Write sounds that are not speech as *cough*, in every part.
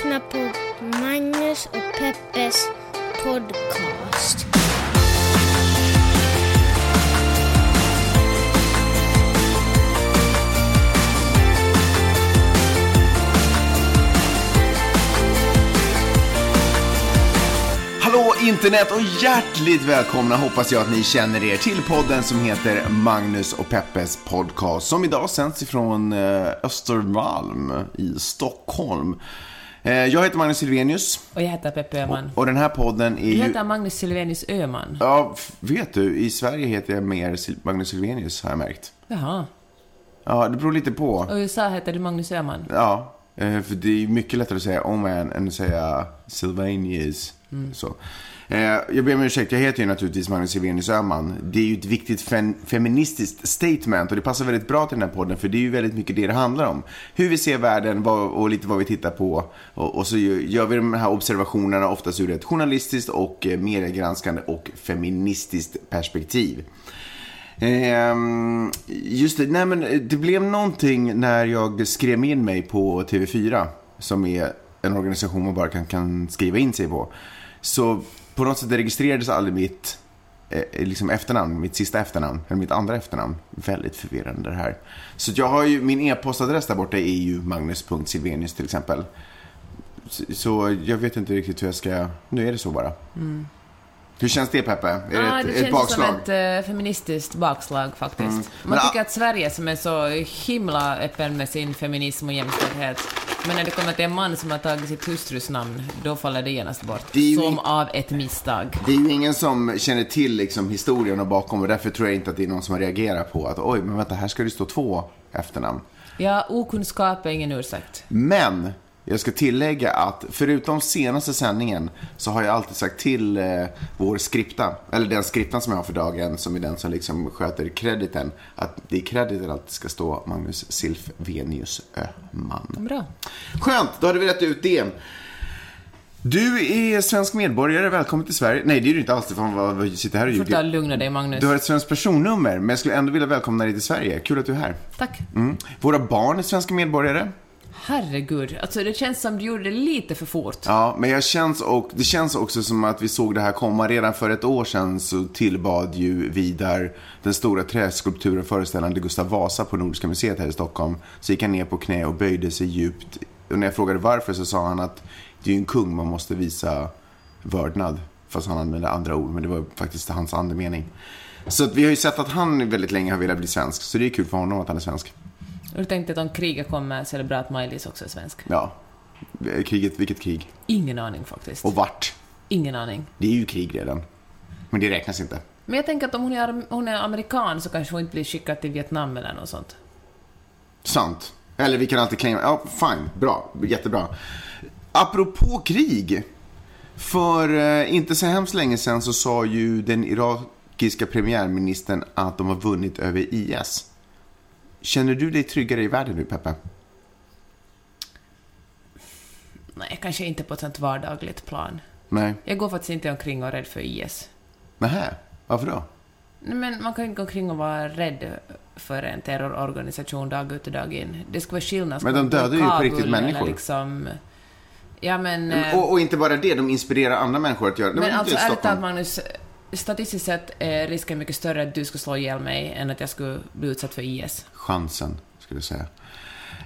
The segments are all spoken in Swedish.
lyssnar på Magnus och Peppes podcast. Hallå internet och hjärtligt välkomna hoppas jag att ni känner er till podden som heter Magnus och Peppes podcast som idag sänds ifrån eh, Östermalm i Stockholm. Eh, Jag heter Magnus Silvenius Och jag heter Peppe Öhman. och den här podden är Du ju... heter Magnus Silvenius Öhman. Ja, vet du, i Sverige heter jag mer Sil- Magnus Silvenius har jag märkt. Jaha. Ja, det beror lite på. Och i USA heter du Magnus Öhman. Ja, eh, för det är mycket lättare att säga Oman än att säga Sylvanius. Så. Eh, Jag ber om ursäkt, jag heter ju naturligtvis Magnus Silvenius Öhman. Det är ju ett viktigt fen- feministiskt statement och det passar väldigt bra till den här podden för det är ju väldigt mycket det det handlar om. Hur vi ser världen vad, och lite vad vi tittar på och, och så gör vi de här observationerna oftast ur ett journalistiskt och eh, mediegranskande och feministiskt perspektiv. Ehm, just det, nej men eh, det blev någonting när jag skrev in mig på TV4, som är en organisation man bara kan, kan skriva in sig på. Så på något sätt registrerades aldrig mitt eh, eh, liksom efternamn, mitt sista efternamn, eller mitt andra efternamn. Väldigt förvirrande det här. Så jag har ju, min e-postadress där borta är ju magnus.silvenius till exempel. Så, så jag vet inte riktigt hur jag ska, nu är det så bara. Mm. Hur känns det Peppe? Är det Ja, ett, det ett känns bakslag? som ett eh, feministiskt bakslag faktiskt. Men, Man ah- tycker att Sverige som är så himla öppen med sin feminism och jämställdhet, men när det kommer till en man som har tagit sitt hustrus namn, då faller det genast bort. Det Som in- av ett misstag. Det är ju ingen som känner till liksom, historien och bakom och därför tror jag inte att det är någon som har reagerat på att oj, men vänta, här ska det stå två efternamn. Ja, okunskap är ingen ursäkt. Men jag ska tillägga att förutom senaste sändningen så har jag alltid sagt till eh, vår skripta, eller den skriptan som jag har för dagen, som är den som liksom sköter krediten, att det i krediten alltid ska stå Magnus Silfvenius Öhman. Bra. Skönt, då hade vi rätt ut det. Du är svensk medborgare, välkommen till Sverige. Nej, det är du inte alls. Fan vad, vad sitter här och ljuger. lugna dig, Magnus. Du har ett svenskt personnummer, men jag skulle ändå vilja välkomna dig till Sverige. Kul att du är här. Tack. Mm. Våra barn är svenska medborgare. Herregud, alltså det känns som du gjorde det lite för fort. Ja, men jag känns och, det känns också som att vi såg det här komma. Redan för ett år sedan så tillbad ju Vidar den stora träskulpturen föreställande Gustav Vasa på Nordiska museet här i Stockholm. Så gick han ner på knä och böjde sig djupt. Och när jag frågade varför så sa han att det är ju en kung man måste visa vördnad. Fast han använde andra ord, men det var faktiskt hans andemening. Så att vi har ju sett att han väldigt länge har velat bli svensk. Så det är kul för honom att han är svensk. Och du tänkte att om kriget kommer så är det bra att Maj-Lis också är svensk. Ja. Kriget, vilket krig? Ingen aning faktiskt. Och vart? Ingen aning. Det är ju krig redan. Men det räknas inte. Men jag tänker att om hon är, hon är amerikan så kanske hon inte blir skickad till Vietnam eller något sånt. Sant. Eller vi kan alltid claima, ja fine, bra, jättebra. Apropå krig. För eh, inte så hemskt länge sedan så sa ju den irakiska premiärministern att de har vunnit över IS. Känner du dig tryggare i världen nu Peppe? Nej, kanske inte på ett sånt vardagligt plan. Nej. Jag går faktiskt inte omkring och är rädd för IS. Nähä, varför då? Nej, men man kan inte gå omkring och vara rädd för en terrororganisation dag ut och dag in. Det ska vara skillnad. Men de dödar ju på riktigt människor. Liksom, ja, men... eh, Och, och inte bara det, de inspirerar andra människor att göra det. Men alltså ärligt talat Magnus, statistiskt sett är risken mycket större att du skulle slå ihjäl mig än att jag skulle bli utsatt för IS. chansen, skulle jag säga.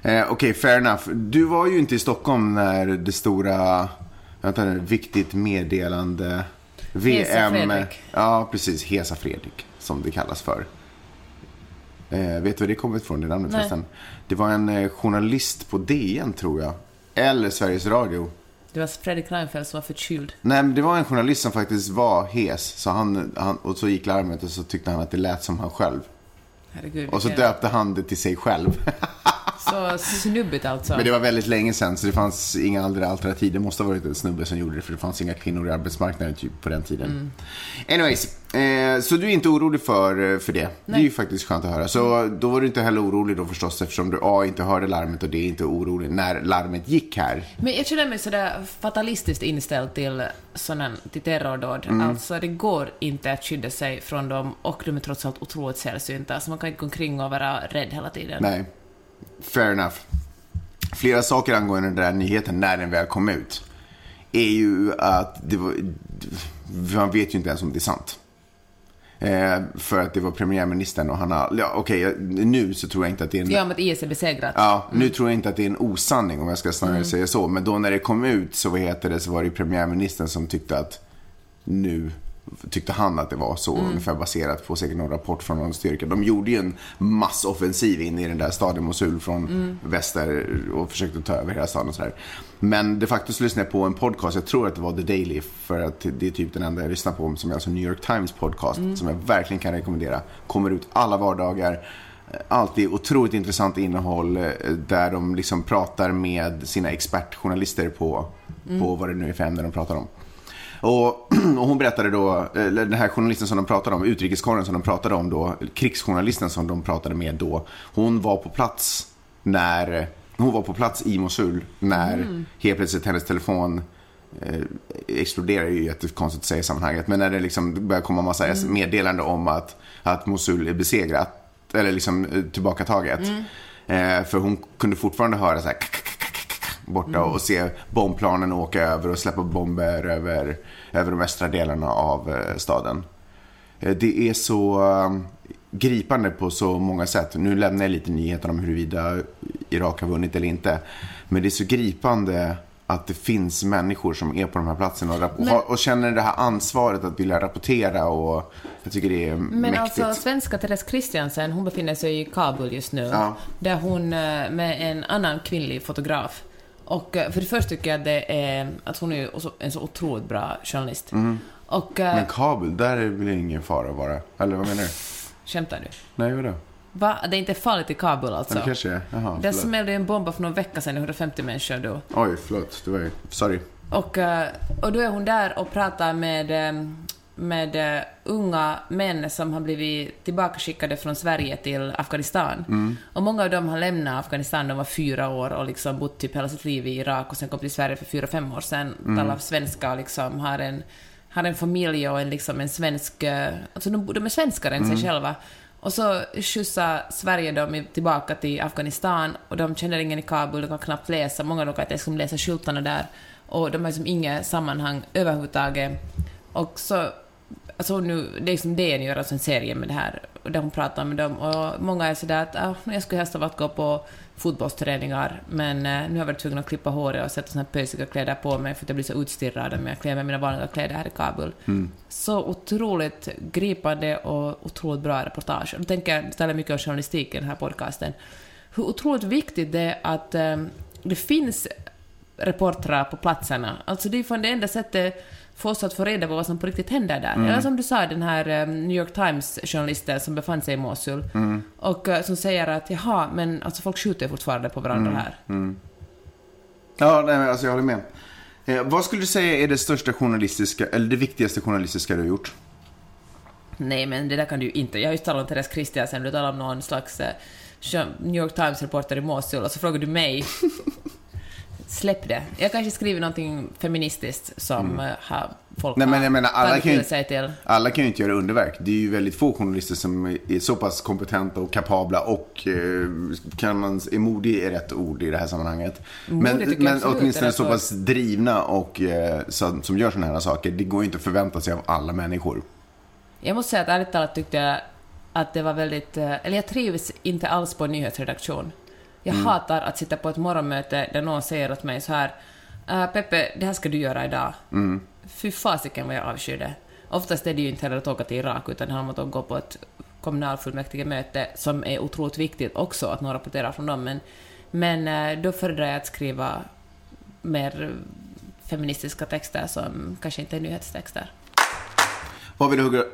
Eh, Okej, fair enough. Du var ju inte i Stockholm när det stora, vänta nu, viktigt meddelande Hesa VM. Fredrik. Ja, precis. Hesa Fredrik, som det kallas för. Eh, vet du var det kommer ifrån, det namnet förresten? Det var en eh, journalist på DN, tror jag. Eller Sveriges Radio. Det var Fredrik Reinfeldt som var förkyld. Nej, men det var en journalist som faktiskt var hes. Så han, han, och så gick larmet och så tyckte han att det lät som han själv. Herregud, Och så döpte han det till sig själv. *laughs* Så snubbigt alltså. Men det var väldigt länge sedan så det fanns inga andra alternativ. Det måste ha varit en snubbe som gjorde det för det fanns inga kvinnor i arbetsmarknaden typ på den tiden. Mm. Anyways, eh, så du är inte orolig för, för det? Det är ju faktiskt skönt att höra. Så då var du inte heller orolig då förstås eftersom du A inte hörde larmet och D inte orolig när larmet gick här. Men jag känner mig sådär fatalistiskt inställd till, såna, till terrordåd. Mm. Alltså, det går inte att skydda sig från dem och de är trots allt otroligt sällsynta. Så man kan inte gå omkring och vara rädd hela tiden. Nej, fair enough. flera saker angående den där nyheten när den väl kom ut. Är ju att det var, man vet ju inte ens om det är sant. Eh, för att det var premiärministern och han har, ja okej, nu så tror jag inte att det är en... Ja, att IS är besegrat. Ja, nu tror jag inte att det är en osanning om jag ska snarare Mm. säga så. Men då när det kom ut så, vad heter det, så var det premiärministern som tyckte att nu tyckte han att det var så, Mm. ungefär baserat på säkert någon rapport från någon styrka. De gjorde ju en massoffensiv in i den där staden Mosul från Mm. väster och försökte ta över hela staden och sådär. Men de facto så lyssnade jag på en podcast, jag tror att det var The Daily, för att det är typ den enda jag lyssnar på, som är alltså New York Times podcast, Mm. som jag verkligen kan rekommendera. Kommer ut alla vardagar. Alltid otroligt intressant innehåll eh, där de liksom pratar med sina expertjournalister på, på vad det nu är för ämne de pratar om. Och, *clears throat* och hon berättade då, den här journalisten som de pratade om, utrikeskorren som de pratade om då, krigsjournalisten som de pratade med då, hon var på plats när, hon var på plats i Mosul när helt plötsligt hennes telefon eh, exploderar ju jättekonstigt att säga i sammanhanget. Men när det liksom börjar komma massa mm. meddelande om att, att Mosul är besegrat, eller liksom eh, tillbakataget. Eh, för hon kunde fortfarande höra så här borta och se bombplanen åka över och släppa bomber över, över de östra delarna av eh, staden. Eh, det är så eh, gripande på så många sätt. Nu lämnar jag lite nyheter om huruvida Irak har vunnit eller inte. Men det är så gripande att det finns människor som är på de här platserna och, rap- och, känner det här ansvaret att vilja rapportera och jag tycker det är Men mäktigt. alltså svenska Therese Christiansen, hon befinner sig i Kabul just nu. Ja. Där hon med en annan kvinnlig fotograf. Och eh, för det första tycker jag det är att hon är en så otroligt bra journalist. Och eh, Mm. Men Kabul, där är väl ingen fara att vara? Eller vad menar du? skämtar du? Nej, vadå? Va? Det är inte farligt i Kabul alltså? Det kanske är. Jaha, Där smällde en bomb för någon vecka sedan, 150 människor dog. Oj, förlåt. Det var ju... Sorry. Och, eh, och då är hon där och pratar med, med eh, unga män som har blivit tillbakaskickade från Sverige till Afghanistan. Och många av dem har lämnat Afghanistan, de var fyra år och liksom bott typ hela sitt liv i Irak och sen kom till Sverige för fyra, fem år sedan. Talar svenska och liksom har en, har en familj och en, liksom en svensk... eh, Alltså de, de är svenskar än sig själva. Och så skjutsar Sverige dem tillbaka till Afghanistan och de känner ingen i Kabul, de kan knappt läsa, många av dem kan inte ens läsa skyltarna där. Och de har liksom inget sammanhang överhuvudtaget. Och så, alltså nu, det är liksom DN gör alltså en serie med det här, och där hon pratar med dem, och många är sådär att ah, jag skulle helst ha varit gå på fotbollsträningar, men eh, nu har jag varit tvungen att klippa håret och sätta såna här pösiga kläder på mig för att jag blir så utstirrad om jag klär mig mina vanliga kläder här i Kabul. Så otroligt gripande och otroligt bra reportage. Då tänker jag, talar mycket om journalistik i den här podcasten, hur otroligt viktigt det är att eh, det finns reportrar på platserna. Alltså det är fan det enda sättet för oss att få reda på vad som på riktigt händer där. Eller som du sa, den här eh, New York Times-journalisten som befann sig i Mosul och eh, som säger att jaha, men alltså folk skjuter fortfarande på varandra här. Ja, nej, men alltså jag håller med. Eh, vad skulle du säga är det största journalistiska, eller det viktigaste journalistiska du har gjort? Nej, men det där kan du ju inte. Jag har ju talat om Therese Christiansen, du talar om någon slags eh, New York Times-reporter i Mosul, och så frågar du mig. *laughs* Släpp det. Jag kanske skriver någonting feministiskt som eh, har folk Nej, men jag menar, alla kan ju- sig till. Alla kan ju inte göra underverk. Det är ju väldigt få journalister som är så pass kompetenta och kapabla och eh, kan man, är modig är rätt ord i det här sammanhanget. Men, Modig men absolut är åtminstone så pass drivna och eh, som, som gör sådana här saker. Det går ju inte att förvänta sig av alla människor. Jag måste säga att ärligt talat tyckte jag att det var väldigt... Eller jag trivs inte alls på en nyhetsredaktion. Jag Mm. hatar att sitta på ett morgonmöte där någon säger åt mig så här "Äh, Peppe, det här ska du göra idag. Mm. Fy fasiken vad jag avskyr det. Oftast är det ju inte heller att åka till Irak, utan det handlar om att gå på ett kommunalfullmäktigemöte som är otroligt viktigt också, att någon rapporterar från dem. Men, men eh, då föredrar jag att skriva mer feministiska texter som kanske inte är nyhetstexter. Vad vill du hugga...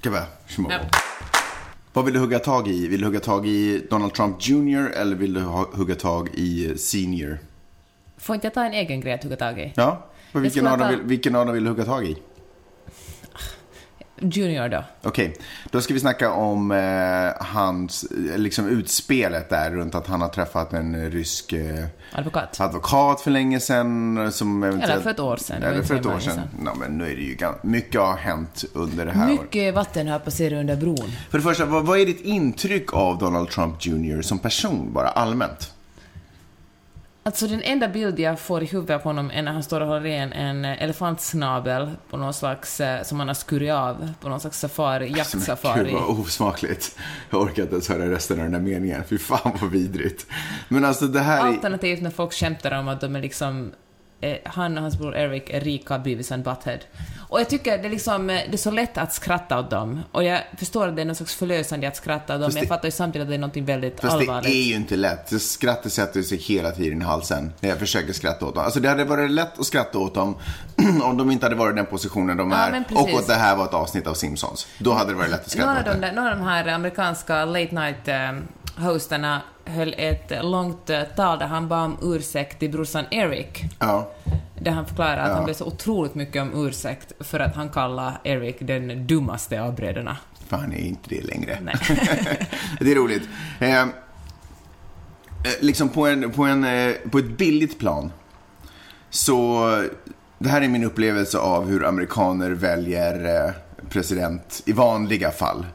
Gubbe, Ja. Vad vill du hugga tag i? Vill du hugga tag i Donald Trump Jr. eller vill du hugga tag i Senior? Får inte jag ta en egen grej att hugga tag i? Ja, men vilken, skulle av dem ta- vill, vilken av dem vill du hugga tag i? Junior då? Okej, då ska vi snacka om eh, hans, eh, liksom utspelet där runt att han har träffat en rysk eh, Advokat? advokat för länge sedan. Som eventuellt- Eller för ett år sedan, Eller för ett år sedan. Ja, men nu är det ju gan- mycket har hänt under det här året. Mycket vatten har passerat under bron. För det första, vad, vad är ditt intryck av Donald Trump Jr. som person, bara allmänt? Alltså den enda bild jag får i huvudet av honom är när han står och håller i en, en elefantsnabel på någon slags, eh, som han har skurit av på någon slags safari, Alltså, jaktsafari. Gud vad osmakligt. Jag orkar inte ens höra resten av den där meningen. Fy fan vad vidrigt. Men alltså det här är... Alternativt när folk skämtar om att de är liksom eh, han och hans bror Eric är rika Beavis and Butthead. Och jag tycker det är liksom, eh, det är så lätt att skratta åt dem. Och jag förstår att det är någon slags förlösande att skratta åt dem, men jag fattar ju samtidigt att det är något väldigt Fast allvarligt. det är ju inte lätt. Skrattet sätter sig hela tiden i halsen när jag försöker skratta åt dem. Alltså det hade varit lätt att skratta åt dem *clears throat* om de inte hade varit i den positionen de Ja, är. precis. och att det här var ett avsnitt av Simpsons. Då hade det varit lätt att skratta åt de det. där, några av de här amerikanska late night eh, hosterna höll ett långt eh, tal där han bad om ursäkt till brorsan Eric. Ja. Där han förklarar att Ja. han ber så otroligt mycket om ursäkt för att han kallar Eric den dummaste av bröderna. För han är inte det längre. *laughs* Det är roligt. Eh, eh, liksom på, en, på, en, eh, på ett billigt plan. Så det här är min upplevelse av hur amerikaner väljer eh, president i vanliga fall.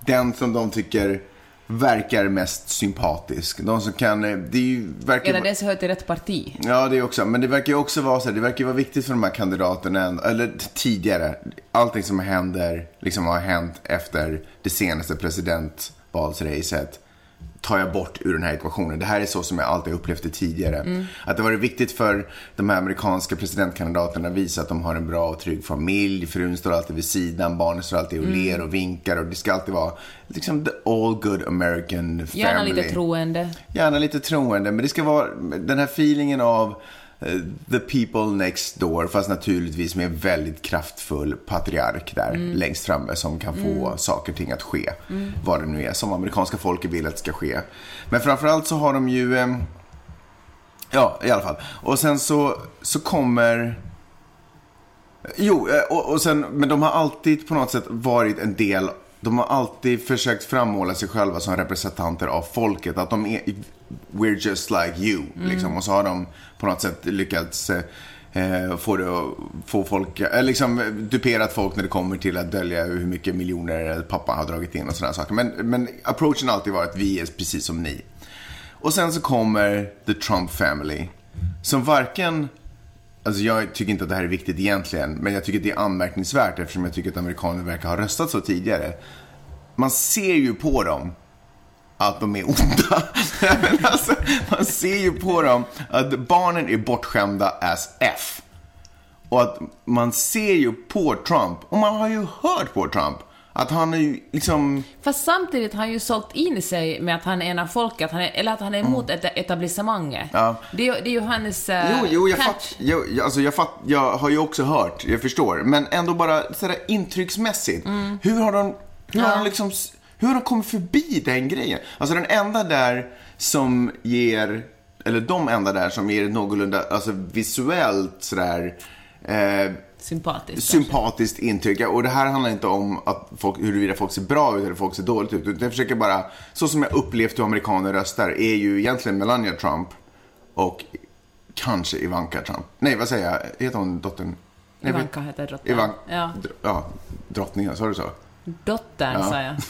Den som de tycker verkar mest sympatisk. De som kan, eh, det är ju, verkar... Eller det som hör till rätt parti. Ja, det är också. Men det verkar ju också vara så här, det verkar vara viktigt för de här kandidaterna, eller tidigare. Allting som händer, liksom har hänt efter det senaste presidentvalsracet tar jag bort ur den här ekvationen. Det här är så som jag alltid upplevt det tidigare. Att det var viktigt för de här amerikanska presidentkandidaterna att visa att de har en bra och trygg familj. Frun står alltid vid sidan, barnen står alltid och ler och vinkar. Och det ska alltid vara liksom the all good American family. Gärna lite troende. Gärna lite troende, men det ska vara den här feelingen av the people next door, fast naturligtvis med en väldigt kraftfull patriark där längst framme som kan få saker och ting att ske. Vad det nu är som amerikanska folket vill att det ska ske. Men framförallt så har de ju, eh, ja i alla fall. Och sen så, så kommer Jo, eh, och, och sen, men de har alltid på något sätt varit en del de har alltid försökt frammåla sig själva som representanter av folket. Att de är, we're just like you. Liksom. Och så har de på något sätt lyckats eh, få, det, att- få folk, eh, liksom eh, duperat folk när det kommer till att dölja hur mycket miljoner pappa har dragit in och sådana saker. Men, men approachen har alltid varit att vi är precis som ni. Och sen så kommer the Trump family. Som varken Alltså jag tycker inte att det här är viktigt egentligen, men jag tycker att det är anmärkningsvärt eftersom jag tycker att amerikaner verkar ha röstat så tidigare. Man ser ju på dem att de är onda. *laughs* Men alltså, man ser ju på dem att barnen är bortskämda as F. Och att man ser ju på Trump, och man har ju hört på Trump, att han är ju liksom... Fast samtidigt har han ju sålt in sig med att han är en av folket, han är, eller att han är emot ett etablissemanget. Ja. Det, är, det är ju hans uh, Jo, jo jag, fatt, jag- alltså jag, fatt, jag har ju också hört, jag förstår. Men ändå bara sådär intrycksmässigt. Hur har de, hur har Ja. de liksom, hur har de kommit förbi den grejen? Alltså den enda där som ger, eller de enda där som ger någorlunda, alltså visuellt sådär, eh, Sympatiskt. sympatiskt intryck. Och det här handlar inte om att folk, huruvida folk ser bra ut eller folk ser dåligt ut. Utan jag försöker bara, så som jag upplevt hur amerikaner röstar, är ju egentligen Melania Trump och kanske Ivanka Trump. Nej, vad säger jag? Heter hon dottern? Nej, Ivanka heter drottningen. Ivan, Ja. dr- ja, drottningen, sa du så? Dottern, Ja. sa jag. *laughs*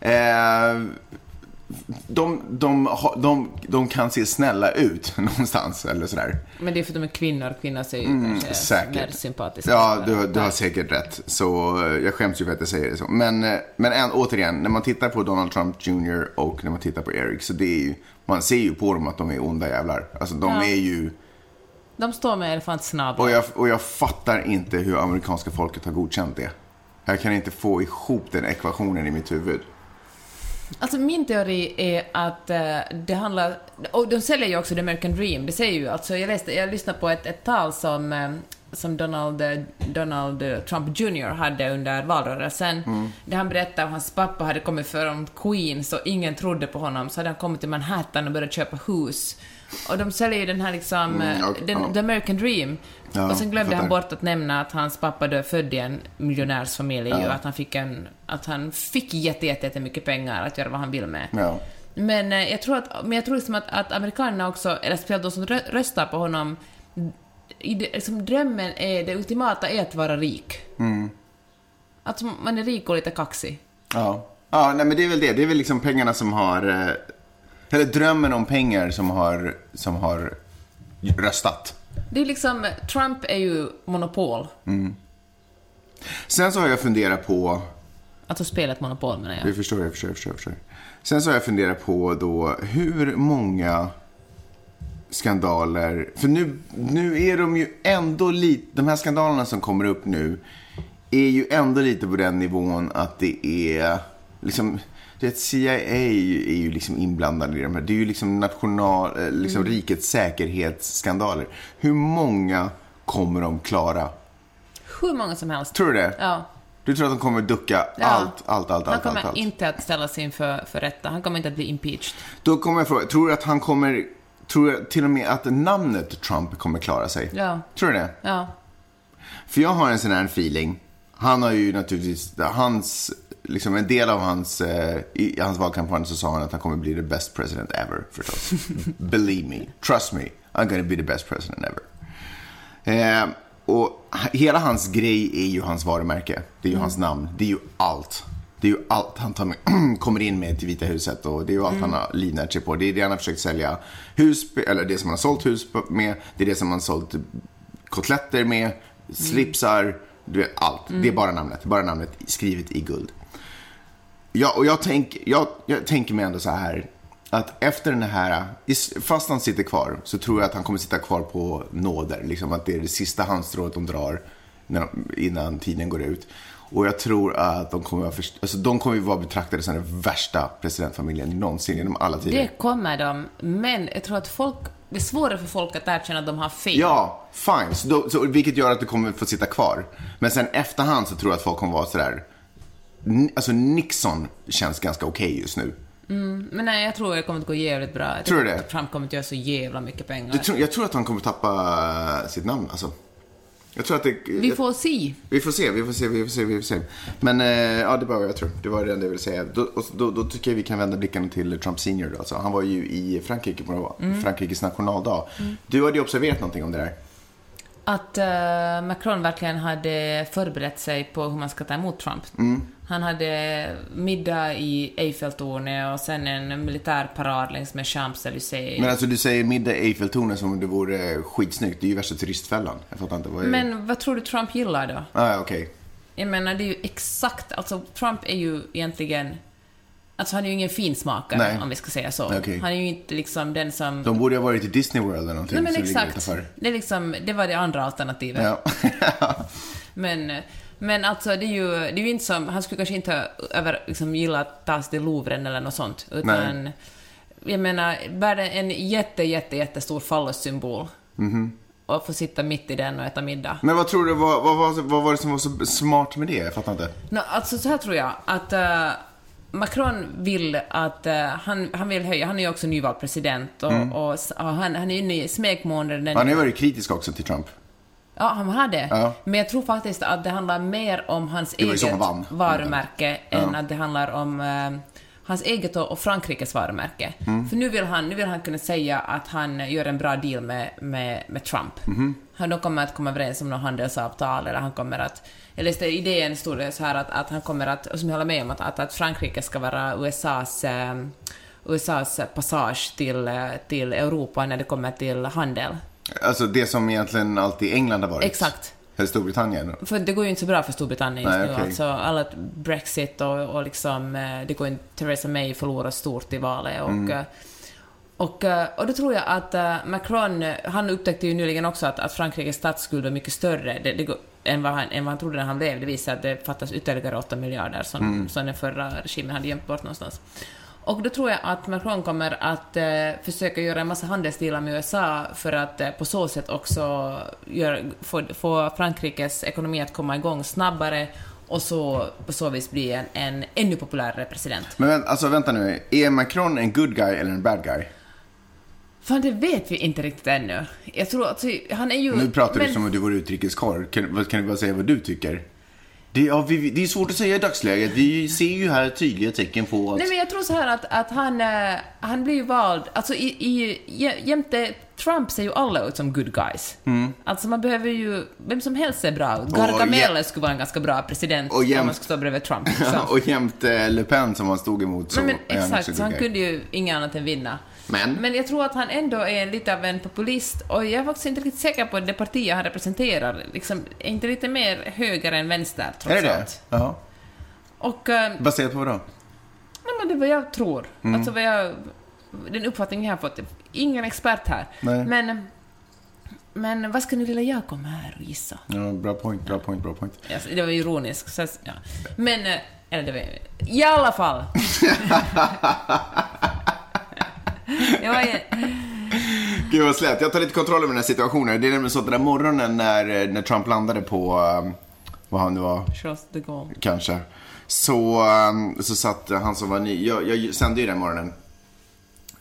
Eh, de, de, de, de kan se snälla ut *laughs* någonstans, eller sådär. Men det är för att de är kvinnor. Kvinnor ser ju kanske mer sympatiska Ja, du, du har säkert rätt. Så eh, jag skäms ju för att jag säger det så. Men, eh, men än, återigen, när man tittar på Donald Trump Jr. och när man tittar på Eric, så det är ju, man ser ju på dem att de är onda jävlar. Alltså de Ja. är ju, De står med elefantsnabel. och jag, och jag fattar inte hur amerikanska folket har godkänt det. Jag kan inte få ihop den ekvationen i mitt huvud. Alltså min teori är att eh, det handlar... Och de säljer ju också The American Dream, det säger ju alltså. Jag, läste, jag lyssnade på ett, ett tal som, eh, som Donald, eh, Donald Trump Jr hade under valrörelsen. Mm. Där han berättade att hans pappa hade kommit från Queens och ingen trodde på honom. Så hade han kommit till Manhattan och börjat köpa hus. Och de säljer ju den här liksom, eh, Mm, och- den, ja. The American Dream. Ja, och sen glömde han bort att nämna att hans pappa är född i en miljonärsfamilj Ja. och att han fick en, att han fick jätte, jätte, jättemycket pengar att göra vad han vill med. Ja. Men eh, jag tror att, men jag tror liksom att, att amerikanerna också, eller speciellt de som rö- röstar på honom, i det, liksom drömmen är, det ultimata är att vara rik. Mm. Att man är rik och lite kaxig. Ja, ja nej, men det är väl det. Det är väl liksom pengarna som har... Eh, Eller drömmen om pengar som har, som har röstat. Det är liksom, Trump är ju monopol. Sen så har jag funderat på, Alltså spelet monopol menar jag. jag förstår, jag förstår, jag förstår, jag förstår. Sen så har jag funderat på då hur många skandaler, för nu, nu är de ju ändå lite, de här skandalerna som kommer upp nu är ju ändå lite på den nivån att det är liksom, det CIA är ju, är ju liksom inblandade i de här. Det är ju liksom national, eh, liksom rikets säkerhetsskandaler. Hur många kommer de klara? Hur många som helst. Tror du det? Ja. Du tror att de kommer ducka Ja. allt, allt, allt, Han kommer allt, allt? inte att ställas inför för rätta. Han kommer inte att bli impeached. Då kommer jag fråga, tror du att han kommer, tror du till och med att namnet Trump kommer klara sig? Ja. Tror du det? Ja. För jag har en sån här feeling. Han har ju naturligtvis, hans, liksom en del av hans, eh, i hans valkampanj så sa han att han kommer bli the best president ever förstås. *laughs* Believe me, trust me, I'm gonna be the best president ever. Eh, och hela hans grej är ju hans varumärke. Det är ju hans namn. Det är ju allt. Det är ju allt han tar *clears throat* kommer in med till Vita huset och det är ju allt han har livnärt sig på. Det är det han har försökt sälja hus, eller det som han har sålt hus med. Det är det som han har sålt kotletter med, slipsar, du vet allt. Det är bara namnet, bara namnet skrivet i guld. Ja, och jag, tänk, jag, jag tänker mig ändå så här att efter den här, fast han sitter kvar så tror jag att han kommer sitta kvar på nåder. Liksom att det är det sista halmstrået de drar de, innan tiden går ut. Och jag tror att de kommer, att alltså de kommer att vara betraktade som den värsta presidentfamiljen någonsin genom alla tider. Det kommer de, men jag tror att folk... Det är svårare för folk att erkänna att de har fel. Ja, fine. Så då, så, vilket gör att du kommer få sitta kvar. Men sen efterhand så tror jag att folk kommer vara sådär... Alltså Nixon känns ganska okej just nu. Men nej, jag tror det kommer att gå jävligt bra. Jag Tror du att det? Trump kommer att göra så jävla mycket pengar. Tror, jag tror att han kommer tappa sitt namn alltså. Jag tror att det... Vi får se. vi får se, vi får se, vi får se, vi får se. Men eh, ja, det var vad jag tror. Det var det enda jag ville säga. Då, då, då tycker jag vi kan vända blickarna till Trump senior då. Alltså, han var ju i Frankrike på Mm. Frankrikes nationaldag. Du hade ju observerat någonting om det där. Att eh, Macron verkligen hade förberett sig på hur man ska ta emot Trump. Mm. Han hade middag i Eiffeltornet och sen en militär parad längs med Champs-Élysées. Men alltså du säger middag i Eiffeltornet som om det vore skitsnyggt. Det är ju värsta turistfällan. Jag fattar inte. Vad är... Men vad tror du Trump gillar då? Ah, okej. Jag menar, det är ju exakt, alltså Trump är ju egentligen, alltså han är ju ingen finsmakare Nej. om vi ska säga så. Okej. Han är ju inte liksom den som... De borde ha varit i Disney World eller någonting. Nej men exakt. Det, är liksom, det var det andra alternativet. Ja. *laughs* Men, men alltså det är ju, det är ju inte som, han skulle kanske inte ha över, liksom, gilla att ta sig till Louvren eller något sånt, utan jag menar, världen en jätte, jätte, jättestor fallossymbol. Och få sitta mitt i den och äta middag. Men vad tror du, vad, vad, vad, vad var det som var så smart med det? Jag fattar inte. No, alltså så här tror jag att eh, Macron vill att, eh, han, han vill höja, han är ju också nyvald president och, och, s- och han, han är ju inne i smekmånaden. Han har ju varit kritisk också till Trump. Ja, han har det. Ja. Men jag tror faktiskt att det handlar mer om hans eget varumärke Ja. än att det handlar om eh, hans eget och, Frankrikes varumärke. Mm. För nu vill, han, nu vill han kunna säga att han gör en bra deal med, med, med Trump. Mhm. Han, de kommer att komma överens om något handelsavtal eller han kommer att... Jag läste idén stod det så här att, att han kommer att, och som jag håller med om, att, att, att Frankrike ska vara USAs eh, USAs passage till, eh, till Europa när det kommer till handel. Alltså det som egentligen alltid England har varit. Exakt. Eller Storbritannien. För det går ju inte så bra för Storbritannien just Nej, nu. okej. Alltså, alla Brexit och, och liksom, eh, det går inte, Theresa May förlorar stort i valet och, Mm. eh, och, eh, och då tror jag att Macron, han upptäckte ju nyligen också att, att Frankrikes statsskuld var mycket större det, det, än, vad han, än vad han trodde när han blev. Det visar att det fattas ytterligare 8 miljarder som, Mm. som den förra regimen hade gömt bort någonstans. Och då tror jag att Macron kommer att eh, försöka göra en massa handelsdealar med USA för att eh, på så sätt också gör, få, få Frankrikes ekonomi att komma igång snabbare och så på så vis bli en, en ännu populärare president. Men alltså vänta nu. Är Macron en good guy eller en bad guy? Fan, det vet vi inte riktigt ännu. Jag tror att han är ju... Nu pratar men- du som om du vore utrikeskorr. Kan, kan du bara säga vad du tycker? Det, ja, vi, det är svårt att säga i dagsläget. Vi ser ju här tydliga tecken på att... Nej men jag tror så här att, att han, eh, han blir ju vald, alltså i, i, jä- jämte Trump ser ju alla ut som good guys. Alltså man behöver ju, vem som helst är bra. Gargamel ja. skulle vara en ganska bra president Och jämt- om man skulle stå bredvid Trump. liksom. *laughs* och jämte Le Pen som han stod emot så Nej, men exakt, så han kunde ju inget annat än vinna. Men? Men jag tror att han ändå är lite av en populist och jag är faktiskt inte riktigt säker på det parti han representerar liksom, är inte lite mer höger än vänster, trots Är det det? allt. Jaha. Och, eh, Baserat på vad då? nej, men det är vad jag tror. Mm. Alltså vad jag, den uppfattning jag har fått. Ingen expert här. Nej. Men, men vad ska ni vilja jag komma här och gissa? Ja, bra point, bra point, bra point. Alltså, det var ironiskt. Så, ja. Men, eh, eller det var I alla fall. *laughs* jag ju, *laughs* Gud vad slätt. Jag tar lite kontroll över den här situationen. Det är nämligen så att den där morgonen när, när Trump landade på, um, vad han nu var, Charles de Gaulle. kanske. Så, um, så satt han som var ny, jag, jag sände ju den morgonen.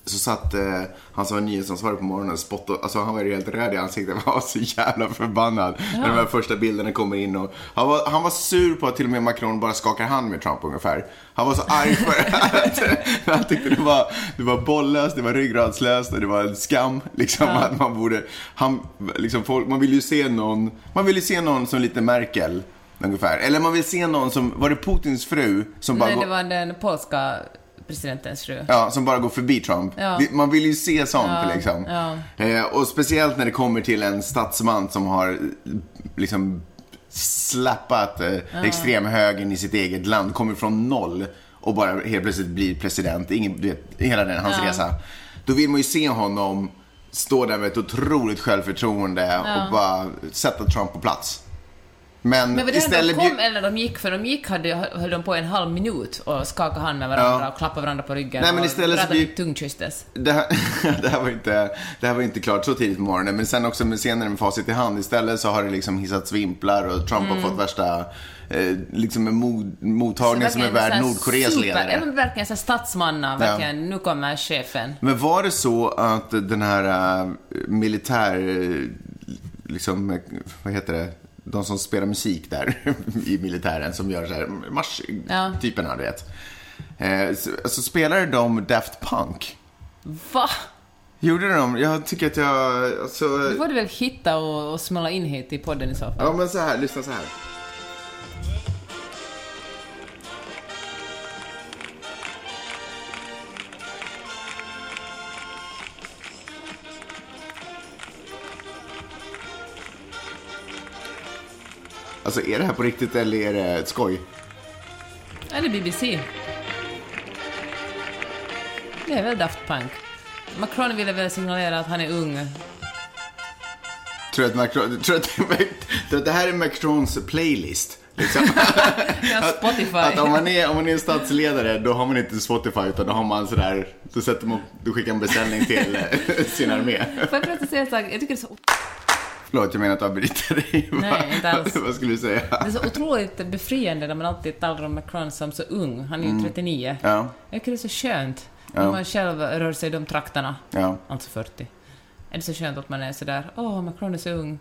Så satt eh, han som var nyhetsansvarig på morgonen och spottade, alltså han var ju helt röd i ansiktet, *laughs* han var så jävla förbannad. När de här första bilderna kommer in och han var, han var sur på att till och med Macron bara skakar hand med Trump ungefär. Han var så arg för att *laughs* *laughs* han tyckte det var, det var bollöst, det var ryggradslöst och det var en skam. Liksom att man borde, han, liksom folk, man vill ju se någon, man vill ju se någon som lite Merkel. Ungefär. Eller man vill se någon som, var det Putins fru som bara Nej, det var den polska presidentens fru. Ja, som bara går förbi Trump. Ja. Man vill ju se sånt Ja, liksom. ja. Eh, och speciellt när det kommer till en statsman som har liksom slappat eh, extremhögern i sitt eget land, kommer från noll och bara helt plötsligt blir president. Ingen, du vet, hela den, hans Ja. resa. Då vill man ju se honom stå där med ett otroligt självförtroende och bara sätta Trump på plats. Men, Men var det istället de kom eller de gick? För de gick hade, höll de på en halv minut och skakade hand med varandra Ja. och klappade varandra på ryggen Nej, men och istället så pratade tungkysstes. Det här, *laughs* det, här var inte, det här var inte klart så tidigt på morgonen, men sen också med senare med facit i hand. Istället så har det liksom hissats vimplar och Trump Mm. har fått värsta, eh, liksom en mod, mottagning som är värd Nordkoreas super, ledare. Ja, men verkligen så statsmanna, verkligen. Nu kommer chefen. Men var det så att den här äh, militär, eh, liksom, eh, vad heter det, de som spelar musik där *laughs* i militären som gör så här Ja. marsch-typerna, du vet. Eh, så, alltså spelade de Daft Punk? Va? Gjorde de? Jag tycker att jag, alltså... Det får du väl hitta och, och smälla in hit i podden i så fall. Ja, men så här, lyssna så här. Alltså, är det här på riktigt eller är det ett skoj? Eller BBC. Det är väl Daft Punk. Macron ville väl signalera att han är ung. Tror du att, Macron, tror att, *laughs* tror att det här är Macrons playlist? Liksom. *laughs* Spotify. Att om man, är, om man är en statsledare, då har man inte Spotify, utan då har man sådär, då, sätter man, då skickar man beställning till *laughs* sin armé. Får jag säga en sak? Jag tycker det är så Förlåt, jag menar att avbryta dig. Nej, inte alls. Vad skulle du säga? Det är så otroligt befriande när man alltid talar om Macron som så ung. Han är ju 39. Mm. Ja, Jag tycker det är så skönt. Ja. När man själv rör sig i de trakterna. ja. Alltså 40. Är det så skönt att man är sådär, åh, Macron är så ung.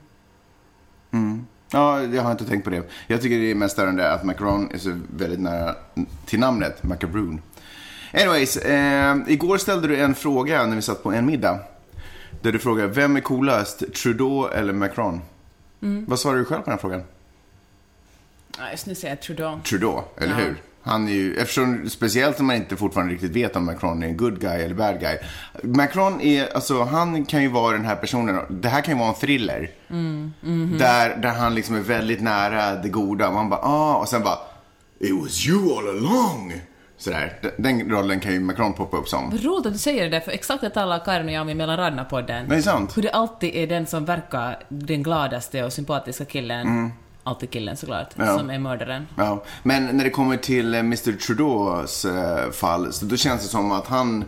Ja, jag har inte tänkt på det. Jag tycker det är mest störande att Macron är så väldigt nära till namnet, Macaroon. Anyways, eh, igår ställde du en fråga när vi satt på en middag. Där du frågade, vem är coolast, Trudeau eller Macron? Mm. Vad svarade du själv på den frågan? Ja, just nu säger jag Trudeau. Trudeau, eller Ja. hur? Han är ju, eftersom, speciellt om man inte fortfarande riktigt vet om Macron är en good guy eller bad guy. Macron är, alltså han kan ju vara den här personen, det här kan ju vara en thriller. Där, där han liksom är väldigt nära det goda. Man bara, ah, och sen bara, it was you all along. Sådär, den, rollen kan ju Macron poppa upp som. Vad roligt att du säger det där, för exakt det talar Karin och jag om mellan raderna på den. Det är sant. Hur det alltid är den som verkar den gladaste och sympatiska killen, alltid killen såklart, Mm. Ja. som är mördaren. Ja, men när det kommer till eh, Mr Trudeaus eh, fall, så då känns det som att han,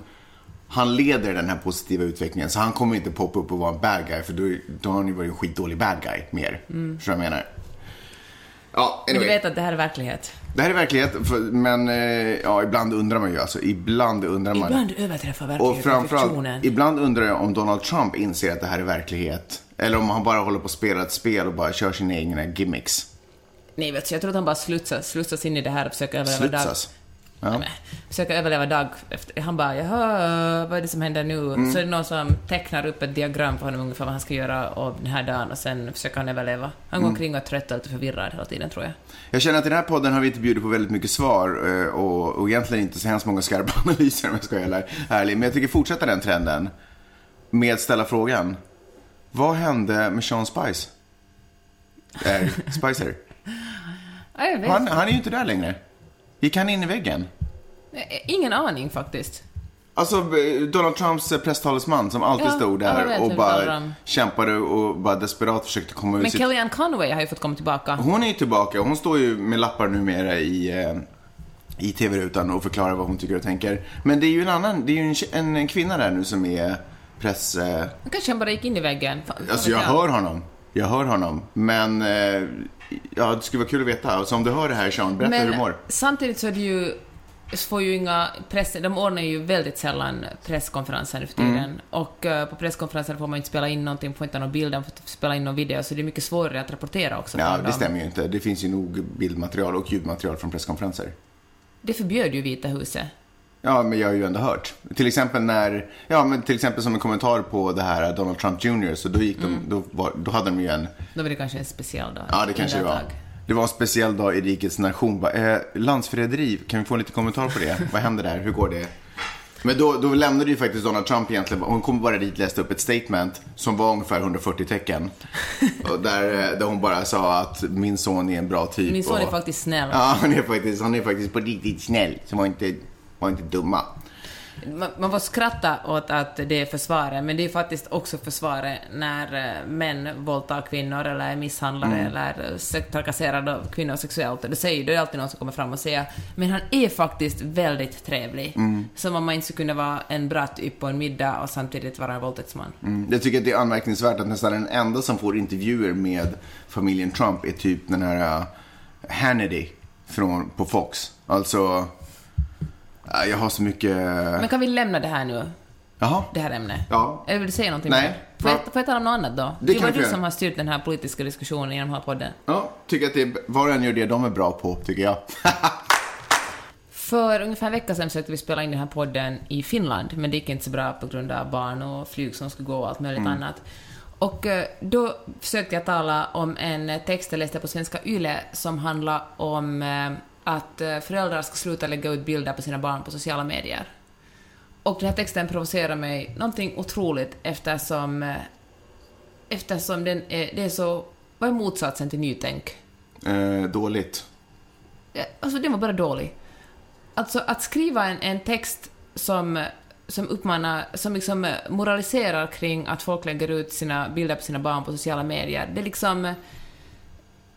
han leder den här positiva utvecklingen. Så han kommer inte poppa upp och vara en bad guy, för då, då har han ju varit en skitdålig bad guy mer. Förstår du vad jag menar? Ja, Men du anyway. vet att det här är verklighet. Det här är verklighet, men eh, ja, ibland undrar man ju alltså. Ibland undrar man. Ibland överträffar och verkligheten framförallt, fiktionen. ibland undrar jag om Donald Trump inser att det här är verklighet. Eller om han bara håller på att spela ett spel och bara kör sina egna gimmicks. Nej, vet du, jag tror att han bara slutsas, slutsas in i det här och försöker överleva. Slutsas. Ja. Försöker överleva dag efter. Han bara ”Jaha, vad är det som händer nu?” Mm. Så är det någon som tecknar upp ett diagram för honom ungefär vad han ska göra av den här dagen och sen försöker han överleva. Han Mm. går omkring och är trött och lite förvirrad hela tiden, tror jag. Jag känner att i den här podden har vi inte bjudit på väldigt mycket svar eh, och, och egentligen inte så hemskt många skarpa *laughs* analyser om jag ska vara ärlig. Men jag tycker fortsätta den trenden med att ställa frågan. Vad hände med Sean Spice? Är Spicer? *laughs* Han, han är ju inte där längre. Gick han in i väggen? Eh, Ingen aning faktiskt. Alltså eh, Donald Trumps eh, presstalesman som alltid Ja, stod där och talar bara kämpade och bara desperat försökte komma Men ut sitt... Kellyanne Conway har ju fått komma tillbaka. Hon är ju tillbaka. Hon står ju med lappar numera i, i tv-rutan och förklarar vad hon tycker och tänker. Men det är ju en annan, det är ju en, en, kvinna där nu som är press... Kanske han bara gick in i väggen. Fan, alltså jag hör honom. Jag hör honom. Men ja, det skulle vara kul att veta. Så om du hör det här Sean, berätta hur du mår. samtidigt så är det ju får ju inga press, de ordnar ju väldigt sällan presskonferenser nu för tiden. Mm. Och eh, på presskonferenser får man inte spela in någonting, får inte ha någon bild, man får inte spela in någon video, så det är mycket svårare att rapportera också Ja, det dem. stämmer ju inte. Det finns ju nog bildmaterial och ljudmaterial från presskonferenser. Det förbjöd ju Vita huset. Ja, men jag har ju ändå hört. Till exempel när, ja men till exempel som en kommentar på det här Donald Trump Jr. Så då gick de, Mm. då, var, då hade de ju en, Då var det kanske en speciell dag. ja det kanske det var. Undantag. Det var en speciell dag i rikets nation. Eh, landsförräderi, kan vi få en liten kommentar på det? *laughs* Vad händer där? Hur går det? Men då, då lämnade ju faktiskt Donald Trump egentligen, hon kom bara dit läste upp ett statement som var ungefär 140 tecken. *laughs* Och där, eh, där hon bara sa att min son är en bra typ. Min son och, är faktiskt snäll. Ja, han är faktiskt, han är faktiskt på riktigt snäll. Så var inte, var inte dumma. Man, man får skratta åt att det är försvaret, men det är faktiskt också försvaret när eh, män våldtar kvinnor eller är misshandlare Mm. eller eh, se- trakasserade av kvinnor sexuellt. Det säger då är alltid någon som kommer fram och säger men han är faktiskt väldigt trevlig. Mm. Som om man inte skulle kunna vara en bra typ på en middag och samtidigt vara en våldtäktsman. Mm. Jag tycker att det är anmärkningsvärt att nästan den enda som får intervjuer med familjen Trump är typ den här uh, Hannity från, på Fox. Alltså, jag har så mycket... Men kan vi lämna det här nu? Jaha? Det här ämnet? Ja. Eller vill du säga någonting Nej. mer? Får jag, Ja. får jag tala om något annat då? Det Det, var du som har styrt den här politiska diskussionen i den här podden. Ja, tycker att det är, var och en gör det de är bra på, tycker jag. *laughs* För ungefär en vecka sedan försökte vi spela in den här podden i Finland, men det gick inte så bra på grund av barn och flyg som skulle gå och allt möjligt annat. Och eh, då försökte jag tala om en text jag läste på Svenska Yle som handlar om eh, att eh, föräldrar ska sluta lägga ut bilder på sina barn på sociala medier. Och den här texten provocerar mig någonting otroligt eftersom, eh, eftersom den är, det är så... Vad är motsatsen till nytänk? Eh, dåligt. Alltså, den var bara dålig. Alltså, att skriva en, en text som, som uppmanar, som liksom eh, moraliserar kring att folk lägger ut sina bilder på sina barn på sociala medier, det är liksom...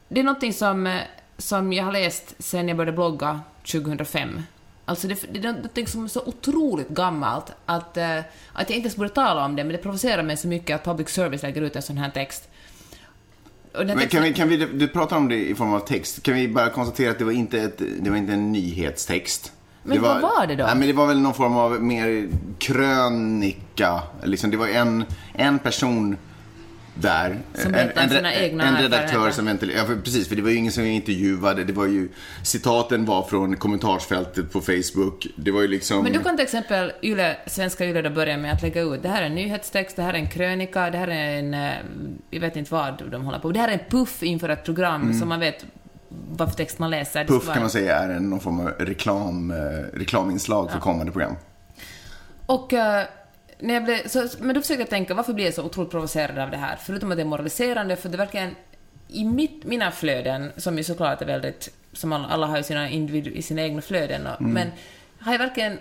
Det är någonting som, som jag har läst sen jag började blogga 2005. Alltså det, det är någonting som är så otroligt gammalt att, eh, att jag inte ens borde tala om det, men det provocerar mig så mycket att public service lägger ut en sån här text. Men kan vi, kan vi, du pratar om det i form av text. Kan vi bara konstatera att det var inte, ett, det var inte en nyhetstext? Men det vad var det då? Nej, men det var väl någon form av mer krönika. Liksom, det var en, en person där. Som berättar en, sina egna En redaktör som ventilerade. Ja, precis, för det var ju ingen som intervjuade. Det var ju, citaten var från kommentarsfältet på Facebook. Det var ju liksom... Men du kan till exempel Yle, svenska Yle då börja med att lägga ut det här är en nyhetstext, det här är en krönika, det här är en... eh, Jag vet inte vad de håller på Det här är en puff inför ett program så man vet vad för text man läser. Mm. Puff vara- kan man säga är en, någon form av reklam, eh, reklaminslag för kommande program. Och eh, när jag blev, så, men då försökte jag tänka, varför blir jag så otroligt provocerad av det här? Förutom att det är moraliserande, för det verkligen... I mitt, mina flöden, som ju såklart är väldigt... Som alla, alla har ju sina, individu, i sina egna flöden, och, Mm. men har jag verkligen...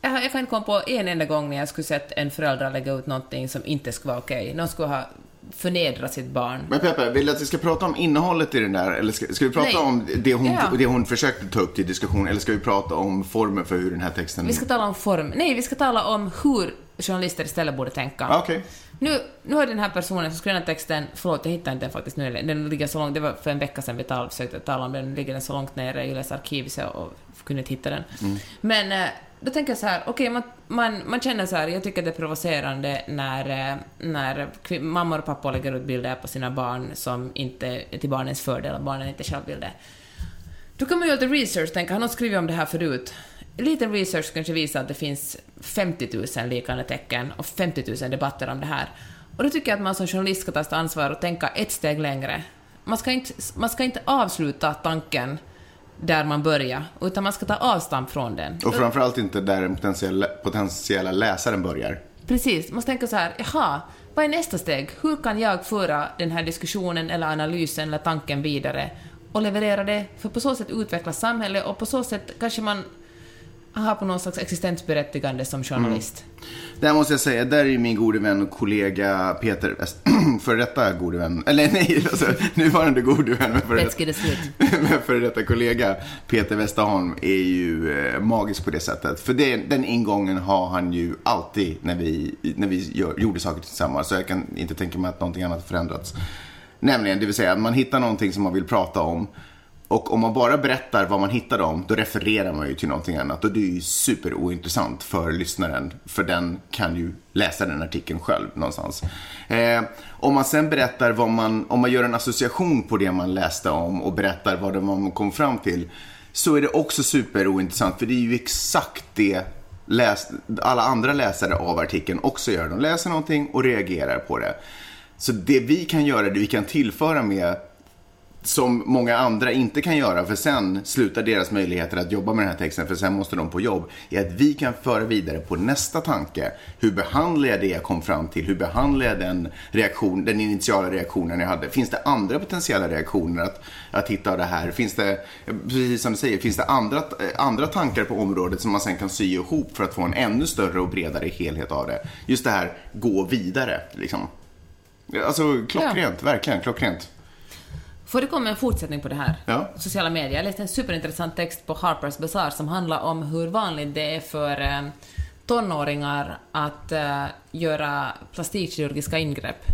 Jag, har- jag kan inte komma på en enda gång när jag skulle sett en förälder lägga ut någonting som inte skulle vara okej. Någon skulle ha förnedrat sitt barn. Men Peppe, vill du att vi ska prata om innehållet i den där? Eller ska, ska vi prata Nej. om det hon, Ja. det hon försökte ta upp till diskussion? Eller ska vi prata om formen för hur den här texten... Vi ska tala om form. Nej, vi ska tala om hur journalister istället borde tänka. Ah, Okej. Nu, nu har den här personen som skrev den här texten, förlåt jag hittar inte den faktiskt nu, den ligger så långt, det var för en vecka sedan vi tal, försökte tala om den, nu ligger den så långt nere i Yles arkiv så jag kunde inte hitta den. Men eh, då tänker jag så här, okej man, man, man känner så här, jag tycker det är provocerande när, eh, när mammor och pappor lägger ut bilder på sina barn som inte är till barnens fördel, och barnen inte själv vill det. Då kan man göra lite research, tänka, har någon skrivit om det här förut? Liten research kanske visar att det finns 50 000 liknande tecken och 50 000 debatter om det här. Och då tycker jag att man som journalist ska ta sitt ansvar och tänka ett steg längre. Man ska inte, man ska inte avsluta tanken där man börjar, utan man ska ta avstamp från den. Och framförallt inte där den potentiella, potentiella läsaren börjar. Precis, man måste tänka så här, jaha, vad är nästa steg? Hur kan jag föra den här diskussionen eller analysen eller tanken vidare och leverera det? För på så sätt utvecklas samhället och på så sätt kanske man har på någon slags existensberättigande som journalist. Mm. Där måste jag säga, där är min gode vän och kollega Peter West, *clears throat* för detta gode vän, eller nej, *laughs* alltså, nuvarande gode vän, men för, detta, *laughs* för detta kollega Peter Westerholm är ju eh, magisk på det sättet. För det, den ingången har han ju alltid när vi, när vi gör, gjorde saker tillsammans, så jag kan inte tänka mig att någonting annat förändrats. Nämligen, det vill säga, man hittar någonting som man vill prata om och om man bara berättar vad man hittar dem, då refererar man ju till någonting annat. Och det är ju superointressant för lyssnaren. För den kan ju läsa den artikeln själv någonstans. Eh, om man sen berättar vad man, om man gör en association på det man läste om och berättar vad det man kom fram till. Så är det också superointressant, för det är ju exakt det läs, alla andra läsare av artikeln också gör. De läser någonting och reagerar på det. Så det vi kan göra, det vi kan tillföra med som många andra inte kan göra, för sen slutar deras möjligheter att jobba med den här texten, för sen måste de på jobb, är att vi kan föra vidare på nästa tanke. Hur behandlar jag det jag kom fram till? Hur behandlar jag den, reaktion, den initiala reaktionen jag hade? Finns det andra potentiella reaktioner att, att hitta av det här? Finns det, precis som du säger, finns det andra, andra tankar på området som man sen kan sy ihop för att få en ännu större och bredare helhet av det? Just det här, gå vidare, liksom. Alltså klockrent, ja. verkligen klockrent. För det kommer en fortsättning på det här. Ja. Sociala medier. Jag läste en superintressant text på Harper's Bazaar som handlar om hur vanligt det är för eh, tonåringar att eh, göra plastikkirurgiska ingrepp.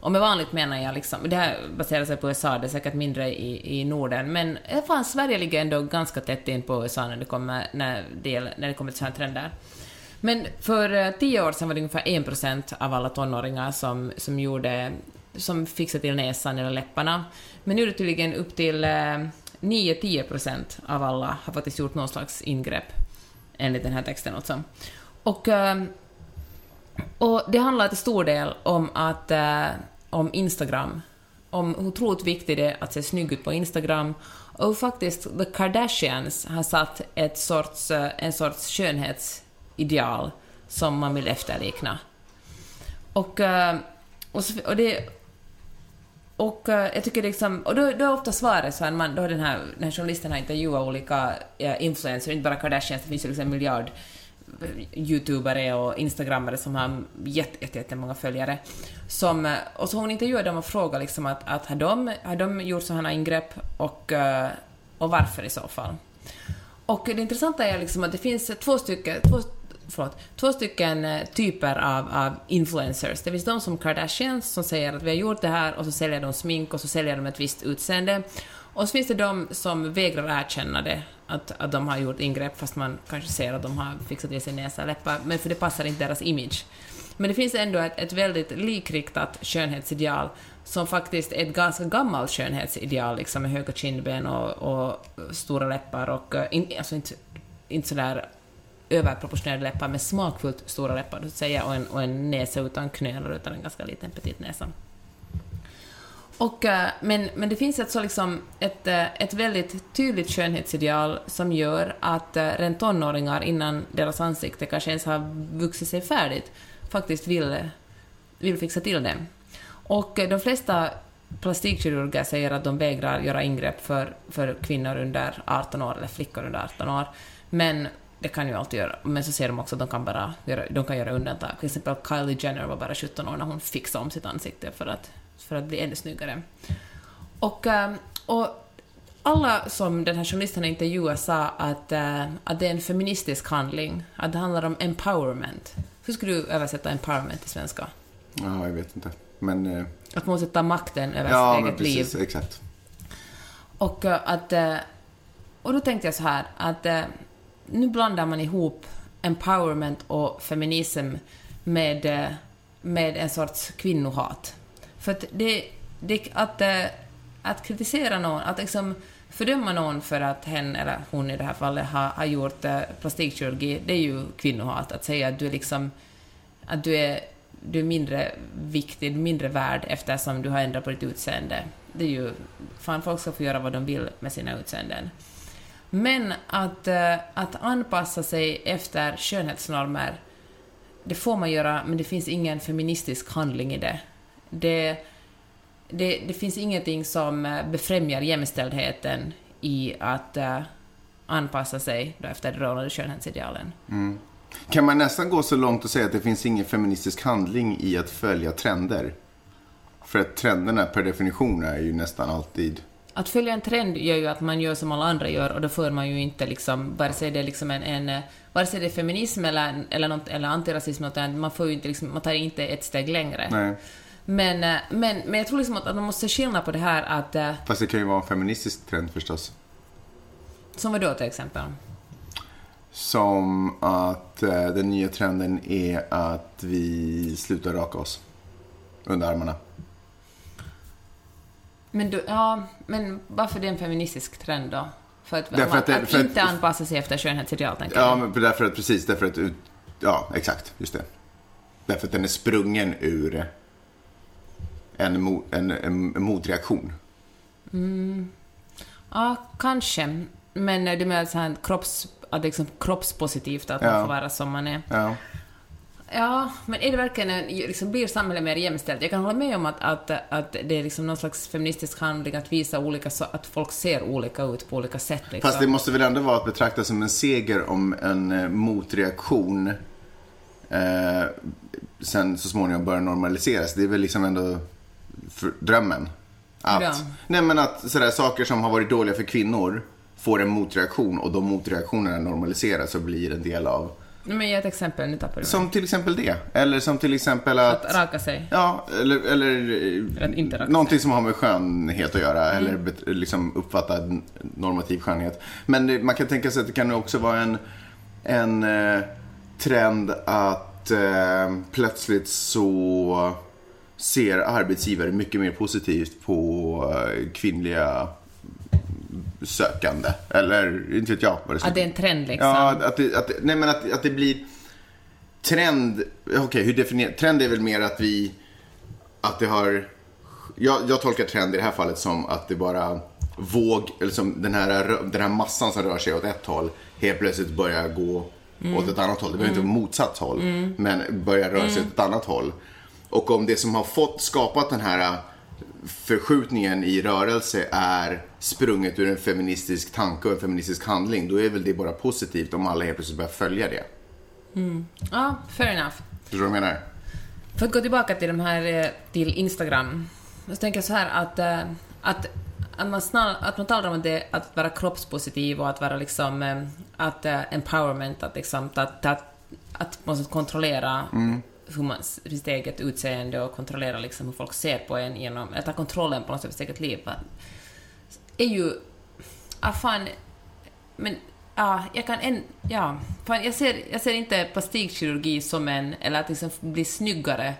Och med vanligt menar jag liksom, det här baserar sig på USA, det är säkert mindre i, i Norden, men fan, Sverige ligger ändå ganska tätt in på USA när det kommer, när det, när det kommer till sådana trender. Men för eh, tio år sedan var det ungefär 1% av alla tonåringar som, som gjorde som fixar till näsan eller läpparna. Men nu är det tydligen upp till eh, 9-10 procent av alla har faktiskt gjort någon slags ingrepp, enligt den här texten också. Och, eh, och det handlar till stor del om, att, eh, om Instagram, om hur otroligt viktigt det är att se snygg ut på Instagram, och faktiskt The Kardashians har satt ett sorts, en sorts skönhetsideal som man vill efterlikna. Och, och, och det, och uh, jag tycker liksom, och då, då är ofta svaret så att man, då har den här, den här journalisten har intervjuat olika uh, influencers, inte bara Kardashians, det finns ju liksom en miljard eh, youtubare och instagrammare som har jättemånga följare. Som, eh, och så hon intervjuade dem och frågade liksom att, att har, de, har de gjort sådana ingrepp och, och varför i så fall? Och det intressanta är liksom att det finns två stycken, två, förlåt, två stycken eh, typer av, av influencers. Det finns de som Kardashians som säger att vi har gjort det här och så säljer de smink och så säljer de ett visst utseende. Och så finns det de som vägrar erkänna det, att, att de har gjort ingrepp fast man kanske ser att de har fixat i sin näsa och läppar, men för det passar inte deras image. Men det finns ändå ett, ett väldigt likriktat skönhetsideal som faktiskt är ett ganska gammalt skönhetsideal, liksom med höga kindben och, och stora läppar och eh, in, alltså inte, inte sådär överproportionerade läppar med smakfullt stora läppar, så att säga, och en, och en näsa utan knölar, utan en ganska liten petit näsa. Och, eh, men, men det finns alltså liksom ett, eh, ett väldigt tydligt skönhetsideal som gör att eh, rent tonåringar, innan deras ansikte kanske ens har vuxit sig färdigt, faktiskt vill, vill fixa till det. Och de flesta plastikkirurger säger att de vägrar göra ingrepp för, för kvinnor under 18 år, eller flickor under 18 år. Men det kan ju alltid göra, men så ser de också att de kan bara göra, de kan göra undantag. Till exempel Kylie Jenner var bara 17 år när hon fixade om sitt ansikte för att, för att bli ännu snyggare. Och, eh, och alla som den här journalisten intervjuade sa att, äh, att det är en feministisk handling, att det handlar om empowerment. Hur skulle du översätta empowerment till svenska? Ja, jag vet inte. Men... Äh... Att man måste ta makten över ja, sitt eget precis, liv. exakt. Och att... Och då tänkte jag så här, att nu blandar man ihop empowerment och feminism med, eh, med en sorts kvinnohat. För att det, det, att, eh, att kritisera någon, att liksom fördöma någon för att hen, eller hon i det här fallet, har, har gjort eh, plastikkirurgi, det är ju kvinnohat. Att säga att du är liksom, att du är, du är mindre viktig, mindre värd eftersom du har ändrat på ditt utseende. Det är ju, fan folk ska få göra vad de vill med sina utseenden. Men att, eh, att anpassa sig efter skönhetsnormer, det får man göra, men det finns ingen feministisk handling i det. Det, det, det finns ingenting som eh, befrämjar jämställdheten i att eh, anpassa sig då efter de rådande skönhetsidealen. Mm. Kan man nästan gå så långt och säga att det finns ingen feministisk handling i att följa trender? För att trenderna per definition är ju nästan alltid... Att följa en trend gör ju att man gör som alla andra gör och då får man ju inte liksom, vare sig det är liksom en, en vare sig det är feminism eller, eller, något, eller antirasism, man får inte liksom, man tar inte ett steg längre. Nej. Men, eh, men, men jag tror liksom att, att man måste skilja på det här att... Eh, Fast det kan ju vara en feministisk trend förstås. Som vadå till exempel? Som att eh, den nya trenden är att vi slutar raka oss under armarna. Men, du, ja, men varför det är en feministisk trend då? För att, Därför att, det, att inte att, anpassa sig efter skönhetsideal, tänker Ja, jag. men därför att precis, därför att, ja, exakt, just det. Därför att den är sprungen ur en, en, en motreaktion. Mm. Ja, kanske. Men du menar så här kropps, att det är liksom kroppspositivt att Ja. man får vara som man är? Ja. Ja, men är det verkligen en, liksom, blir samhället mer jämställt? Jag kan hålla med om att, att, att det är liksom någon slags feministisk handling att visa olika, så att folk ser olika ut på olika sätt. Liksom. Fast det måste väl ändå vara att betrakta som en seger om en eh, motreaktion eh, sen så småningom börjar normaliseras. Det är väl liksom ändå för, drömmen. Att, Ja. Nej men att sådär, saker som har varit dåliga för kvinnor får en motreaktion och de motreaktionerna normaliseras och blir en del av Men ge ett exempel, nu tappar du. Som till exempel det. Eller som till exempel att... Att raka sig. Ja, eller, eller Eller att inte raka någonting som har med skönhet att göra. Eller bet, liksom uppfattad normativ skönhet. Men man kan tänka sig att det kan också vara en, en eh, trend att eh, plötsligt så ser arbetsgivare mycket mer positivt på eh, kvinnliga sökande. Eller inte vet jag vad det ska Att det är en trend liksom. Ja, att det, att, nej men att, att det blir trend. Okej, hur definierar Trend är väl mer att vi, att det har, jag, jag tolkar trend i det här fallet som att det bara våg, eller som den här, den här massan som rör sig åt ett håll helt plötsligt börjar gå åt ett annat håll. Det behöver inte vara motsatt håll, men börjar röra sig åt ett annat håll. Och om det som har fått, skapat den här förskjutningen i rörelse är sprunget ur en feministisk tanke och en feministisk handling, då är väl det bara positivt om alla helt plötsligt börjar följa det. Ja, fair enough. Förstår du vad jag menar? För att gå tillbaka till de här, eh, till Instagram, så tänker jag så här att, eh, att, att, man, snar, att man talar om det, att vara kroppspositiv och att vara liksom, eh, att empowerment, att liksom, att, att, att man måste kontrollera hur man, sitt eget utseende och kontrollera liksom hur folk ser på en genom, att ta kontrollen på något sätt över sitt eget liv, va? är ju, ah fan, men ja, jag kan en, ja, fan, jag ser, jag ser inte plastikkirurgi som en, eller att liksom bli snyggare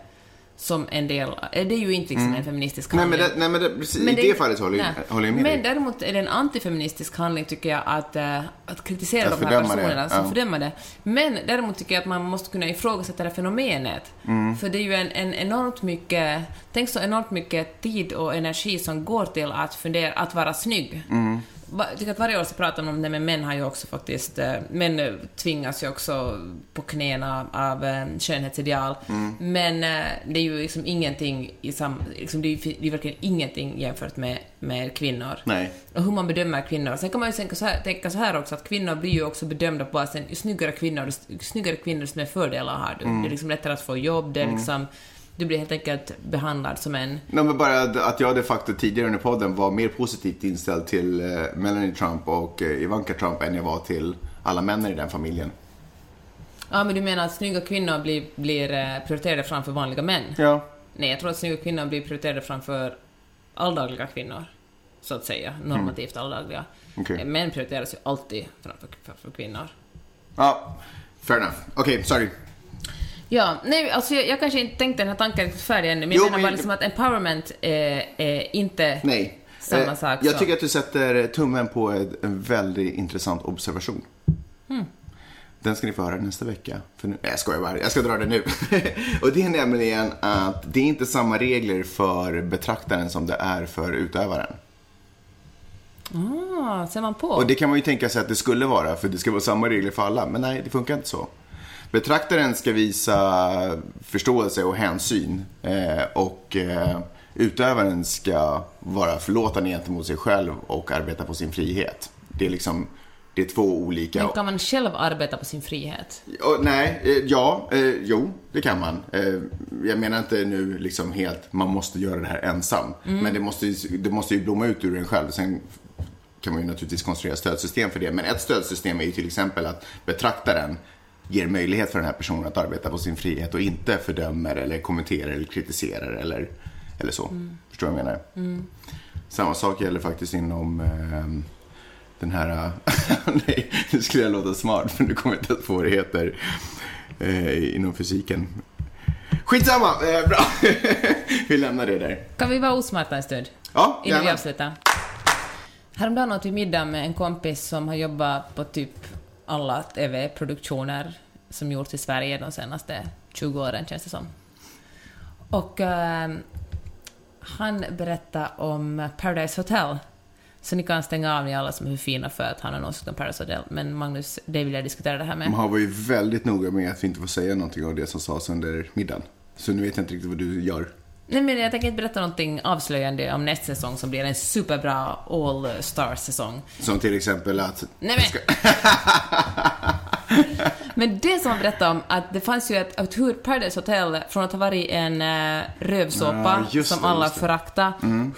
som en del, eh, det är ju inte liksom en feministisk Nej handling. men, det, nej, men det, precis, Men i det, fallet håller jag, nej. håller jag med Men dig. däremot är det en antifeministisk handling, tycker jag, att, eh, att kritisera Att de här fördöma det, personerna som ja. fördömer det. Men däremot tycker jag att man måste kunna ifrågasätta det fenomenet. Mm. För det är ju en, en enormt mycket, tänk så enormt mycket tid och energi som går till att fundera, att vara snygg. Mm. Jag tycker att varje år så pratar man om det, men män har ju också faktiskt, eh, män eh, tvingas ju också på knäna av skönhetsideal. Mm. Men eh, det är ju liksom ingenting i sam, liksom det är det är verkligen ingenting jämfört med, med kvinnor. Nej. Och hur man bedömer kvinnor. Sen kan man ju tänka så här, tänka så här också, att kvinnor blir ju också bedömda på basen, ju snyggare kvinnor, ju snyggare kvinnor, desto mer fördelar har du. Mm. Det är liksom lättare att få jobb, det är liksom, du blir helt enkelt behandlad som en... Nej, men bara att jag de facto tidigare under podden var mer positivt inställd till eh, Melanie Trump och eh, Ivanka Trump än jag var till alla männen i den familjen. Ja, men du menar att snygga kvinnor blir, blir eh, prioriterade framför vanliga män? Ja. Nej, jag tror att snygga kvinnor blir prioriterade framför alldagliga kvinnor. Så att säga. Normativt alldagliga. Mm. Eh, Män prioriteras ju alltid framför, framför kvinnor. Ja, fair enough. Okej, sorry. Ja, nej, alltså jag, jag kanske inte tänkte den här tanken riktigt färdig ännu, men Jo, jag menar men- bara liksom att empowerment är, är inte Nej. samma Eh, sak. Jag så. tycker att du sätter tummen på en väldigt intressant observation. Hmm. Den ska ni få höra nästa vecka. För nu, nej, jag skojar bara, jag ska dra det nu. *laughs* och det är nämligen att det är inte samma regler för betraktaren som det är för utövaren. Ah, ser man på. Och det kan man ju tänka sig att det skulle vara, för det ska vara samma regler för alla. Men nej, det funkar inte så. Betraktaren ska visa förståelse och hänsyn. Eh, och eh, utövaren ska vara förlåtande gentemot sig själv och arbeta på sin frihet. Det är liksom, det är två olika. Men kan man själv arbeta på sin frihet? Och, nej, eh, ja, eh, jo, det kan man. Eh, jag menar inte nu liksom helt, man måste göra det här ensam. Men det måste, ju- det måste ju blomma ut ur en själv. Sen kan man ju naturligtvis konstruera stödsystem för det. Men ett stödsystem är ju till exempel att betraktaren ger möjlighet för den här personen att arbeta på sin frihet och inte fördömer eller kommenterar eller kritiserar eller, eller så. Förstår du vad jag menar? Samma sak gäller faktiskt inom ehm, den här... *laughs* nej, nu skulle jag låta smart för nu kommer jag inte att få det heter eh, inom fysiken. Skitsamma! Eh, bra. *laughs* vi lämnar det där. Kan vi vara osmarta en stund? Ja, Innan vi gärna. avslutar. Häromdagen åt vi middag med en kompis som har jobbat på typ alla TV-produktioner som gjorts i Sverige de senaste 20 åren, känns det som. Och ehm, han berättade om Paradise Hotel. Så ni kan stänga av ni alla som är för fina för att han har en åsikt om Paradise Hotel. Men Magnus, det vill jag diskutera det här med. Han var ju väldigt noga med att vi inte får säga någonting av det som sades under middagen. Så nu vet jag inte riktigt vad du gör. Nej, men jag tänker inte berätta någonting avslöjande om nästa säsong som blir en superbra all-star-säsong. Som till exempel att... Nej men... *laughs* men det som han berättade om, att det fanns ju ett, att hur Paradise Hotel, från att ha varit en uh, rövsåpa Ja, just som det, alla föraktade,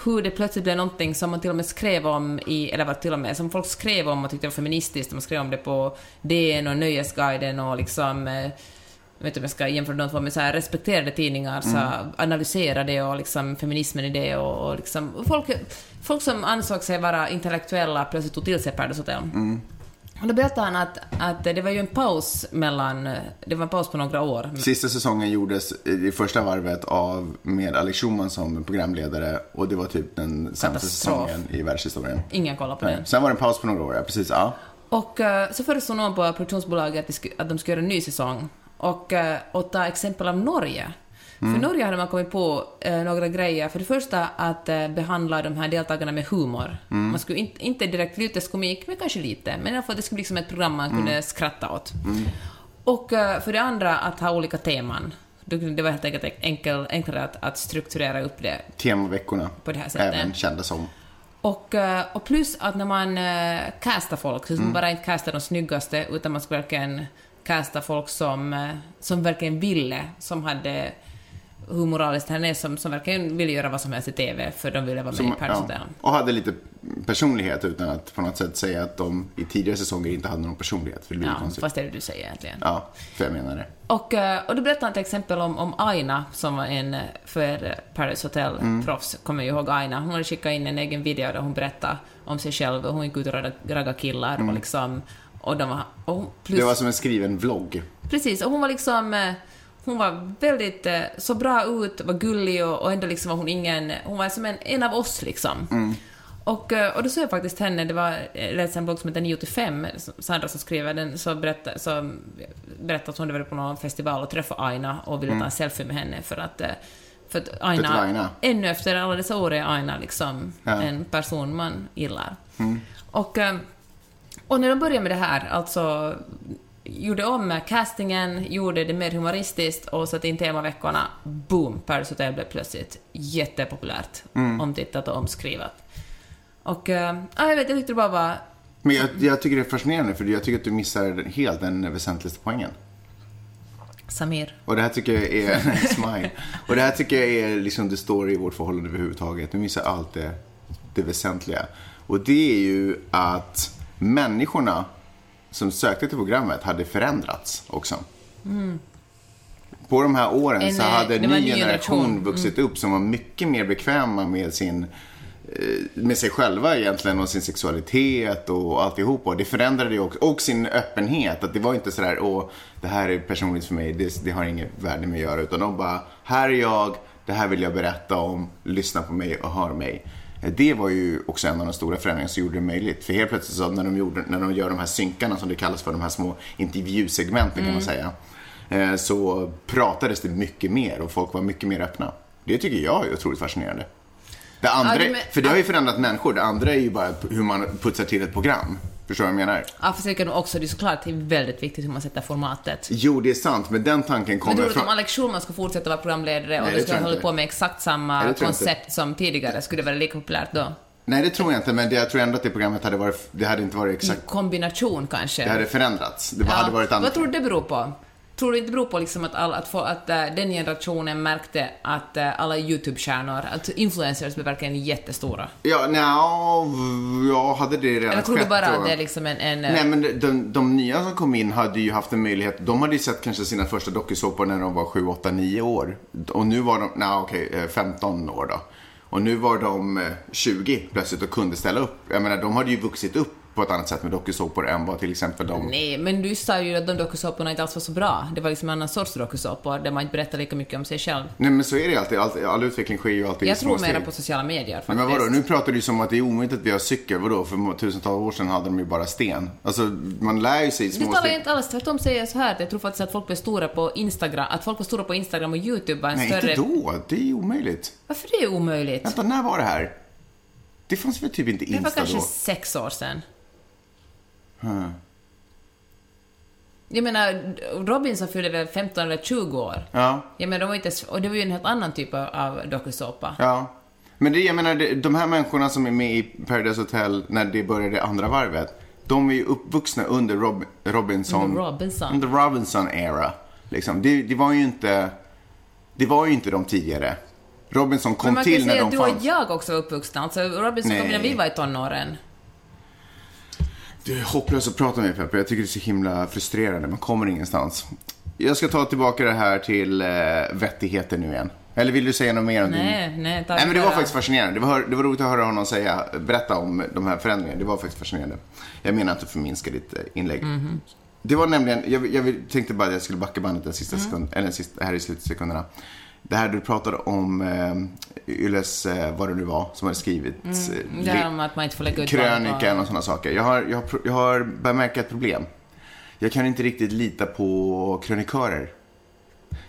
hur det plötsligt blev någonting som man till och med skrev om i, eller var till och med, som folk skrev om och tyckte var feministiskt, man skrev om det på DN och Nöjesguiden och liksom eh, jag vet inte om jag ska jämföra de två, men så här respekterade tidningar så analyserade det och liksom feminismen i det och, och liksom folk, folk som ansåg sig vara intellektuella plötsligt tog till sig Paradise Hotel. Och då berättade han att, att det var ju en paus mellan, det var en paus på några år. Sista säsongen gjordes i första varvet av med Alex Schulman som programledare och det var typ den sämsta säsongen i världshistorien. Ingen kollar på Nej. den. Sen var det en paus på några år, ja, precis. Ja. Och eh, så föreslog någon på produktionsbolaget att de skulle göra en ny säsong. Och, eh, och ta exempel av Norge. För Norge hade man kommit på eh, några grejer. För det första att eh, behandla de här deltagarna med humor. Man skulle inte, inte direkt lyteskomik, men kanske lite. Men i alla fall det skulle bli som ett program man kunde skratta åt. Och eh, för det andra att ha olika teman. Det var helt enkelt enkel, enklare att, att strukturera upp det Temaveckorna, på det här sättet. även kända som. Och, eh, och plus att när man uh, castar folk, så ska man bara inte casta de snyggaste, utan man ska verkligen casta folk som, eh, som verkligen ville, som hade hur moraliskt han är, som, som verkligen ville göra vad som helst i TV, för de ville vara med som i Paradise ja, och hade lite personlighet utan att på något sätt säga att de i tidigare säsonger inte hade någon personlighet. För det Ja, konstigt. fast det är det du säger egentligen. Ja, för jag menar det. Och, eh, och då berättade han till exempel om, om Aina, som var en eh, för Paradise Hotel-proffs. Kommer ju ihåg Aina. Hon hade skickat in en egen video där hon berättade om sig själv. och Hon gick ut och ragga- raggade killar och liksom... Och de var... Och plus, Det var som en skriven vlogg. Precis, och hon var liksom... eh, Hon var väldigt... eh, Så bra ut, var gullig och, och ändå liksom var hon ingen... Hon var som en, en av oss liksom. Och, eh, och då såg jag faktiskt henne, det var jag läste en blogg som heter 9 till 5, Sandra som skriver den, så berättade, så berättade att hon hade varit på någon festival och träffat Aina och ville ta en selfie med henne för att för att Aina, Aina. ännu efter alla dessa år är Aina liksom Ja. en person man gillar. Och, eh, och när de började med det här, alltså gjorde om castingen, gjorde det mer humoristiskt och satte in temaveckorna, boom, Paradise Hotel blev plötsligt jättepopulärt, omtittat och omskrivet. Och, äh, jag vet, jag tyckte det bara var... Men jag, jag tycker det är fascinerande för jag tycker att du missar helt den väsentligaste poängen. Samir. Och det här tycker jag är... *laughs* *laughs* smile. Och det här tycker jag är liksom det står i vårt förhållande överhuvudtaget. Du missar allt det, det väsentliga. Och det är ju att människorna som sökte till programmet hade förändrats också. På de här åren En, så eh, hade en ny en ny generation generation. Mm. vuxit upp som var mycket mer bekväma med sin eh, med sig själva egentligen och sin sexualitet och alltihop. Och det förändrade ju också, och sin öppenhet. Att det var inte sådär, åh, det här är personligt för mig, det, det har inget värde med att göra. Utan de bara, här är jag, det här vill jag berätta om, lyssna på mig och hör mig. Eh, Det var ju också en av de stora förändringarna som gjorde det möjligt. För helt plötsligt så när de, gjorde, när de gör de här synkarna som det kallas för, de här små intervjusegmenten kan man säga. eh, Så pratades det mycket mer och folk var mycket mer öppna. Det tycker jag är otroligt fascinerande. Det andra, för det har ju förändrat människor. Det andra är ju bara hur man putsar till ett program. Förstår du vad jag menar? Ja, för säkert också, det är såklart det är väldigt viktigt hur man sätter formatet. Jo, det är sant, men den tanken Men kommer tror du att från... om Alex Schulman ska fortsätta vara programledare och Nej, det jag hålla på med exakt samma Nej, jag koncept som tidigare, skulle det vara lika populärt då? Nej, det tror jag inte, men det, jag tror ändå att det programmet hade varit... Det hade inte varit exakt... Kombination kanske? Det hade förändrats. Det hade varit annat. Vad tror du det beror på? Tror du inte det beror på liksom att, all, att, få, att eh, den generationen märkte att eh, alla YouTube-stjärnor, att influencers blev verkligen jättestora? Ja, nja, ja, hade det redan Eller tror du skett bara då? att det är liksom en... en eh, Nej, men de, de, de nya som kom in hade ju haft en möjlighet. De hade ju sett kanske sina första dokusåpor när de var 7, 8, 9 år. Och nu var de, nej okej, eh, 15 år då. Och nu var de eh, 20 plötsligt och kunde ställa upp. Jag menar, de hade ju vuxit upp på ett annat sätt med dokusåpor än vad till exempel de... Nej, men du sa ju att de dokusåporna inte alls var så bra. Det var liksom en annan sorts dokusåpor där man inte berättar lika mycket om sig själv. Nej, men så är det alltid. All, all utveckling sker ju alltid i Jag små tror mera på sociala medier faktiskt. Men vadå, nu pratar du ju som att det är omöjligt att vi har cykel. Vadå, för tusentals år sedan hade de ju bara sten. Alltså, man lär ju sig i Det små talar jag inte alls, tvärtom säger jag så här jag tror faktiskt att folk blev stora på Instagram, att folk var stora på Instagram och YouTube var en Nej, större... inte då. Det är ju omöjligt. Varför det är omöjligt? Vänta, när var det här? Det fanns väl typ inte Det var Insta kanske då? sex år sedan. Hmm. Jag menar, Robinson fyllde väl 15 eller 20 år? Ja, Jag menar, de var inte, och det var ju en helt annan typ av, dokusåpa. ja. Men det, jag menar, de här människorna som är med i Paradise Hotel när det började andra varvet. De är ju uppvuxna under Rob, Robinson... Under Robinson. Under Robinson era. Liksom. Det, det var ju inte... Det var ju inte de tidigare. Robinson kom Men man kan till när säga de att du och fanns. jag också var uppvuxna. Alltså, Robinson kom Nej. när vi var i tonåren. Det är hopplöst att prata med Peppe. Jag tycker det är så himla frustrerande. Man kommer ingenstans. Jag ska ta tillbaka det här till eh, vettigheter nu igen. Eller vill du säga något mer om din... Nej, nej, ta Nej, men det var faktiskt fascinerande. Det var, det var roligt att höra honom säga, berätta om de här förändringarna. Det var faktiskt fascinerande. Jag menar inte att förminska ditt eh, inlägg. Mhm. Det var nämligen, jag, jag tänkte bara att jag skulle backa bandet den sista Mm. sekund, eller sista, här i slutsekunderna. Det här du pratade om eh, Ylles, eh, vad det nu var, som hade skrivit. eh, Mm, Det här om att man inte får lägga ut krönikan och sådana saker. Jag har, jag, har, jag har börjat märka ett problem. Jag kan inte riktigt lita på krönikörer.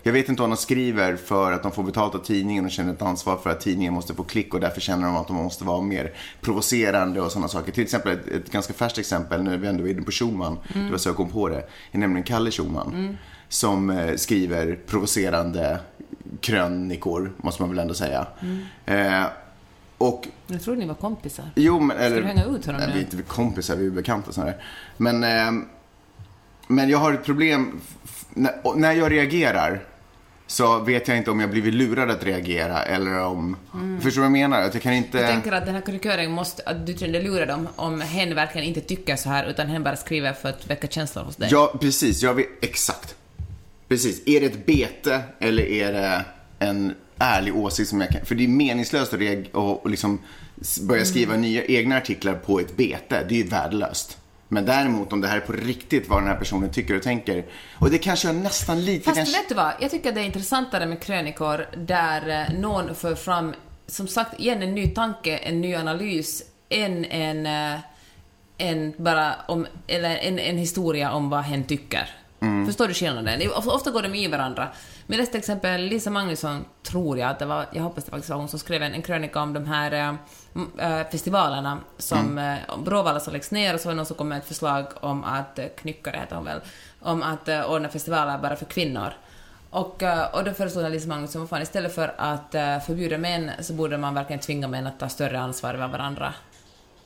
Jag vet inte om de skriver för att de får betalt av tidningen och känner ett ansvar för att tidningen måste få klick och därför känner de att de måste vara mer provocerande och sådana saker. Till exempel ett, ett ganska färskt exempel, nu är vi ändå inne på Schulman, det var så jag kom på det, är nämligen Kalle Schulman. Som eh, skriver provocerande krönikor, måste man väl ändå säga. Eh, och Jag trodde ni var kompisar. Jo, men... Eller, du hänga ut honom nej, nu? Vi är inte kompisar, vi är bekanta sådär. Men, eh, men jag har ett problem. När, jag reagerar så vet jag inte om jag blivit lurad att reagera eller om... Förstår du vad jag menar? Att jag kan inte... Jag tänker att den här kronikören måste, att du tror det lurar dem om hen verkligen inte tycker så här utan hen bara skriver för att väcka känslor hos dig. Ja, precis. Jag vet exakt. Precis. Är det ett bete eller är det en ärlig åsikt som jag kan... För det är meningslöst att reag- och, liksom börja skriva nya egna artiklar på ett bete. Det är ju värdelöst. Men däremot om det här är på riktigt vad den här personen tycker och tänker. Och det kanske jag nästan lite Fast kanske... vet du vad? Jag tycker att det är intressantare med krönikor där eh, någon för fram, som sagt, igen en ny tanke, en ny analys, än en, eh, en bara om, eller en, en historia om vad hen tycker. Förstår du skillnaden? Ofta går de i varandra. Men till exempel Lisa Magnusson, tror jag att det var, jag hoppas det faktiskt var hon som skrev en, en krönika om de här eh, festivalerna som, mm. Bråvalla som läggs ner och så var det någon som kom med ett förslag om att, Knyckare heter hon väl, om att eh, ordna festivaler bara för kvinnor. Och, och då föreslog Lisa Magnusson, vad fan, istället för att förbjuda män så borde man verkligen tvinga män att ta större ansvar över varandra.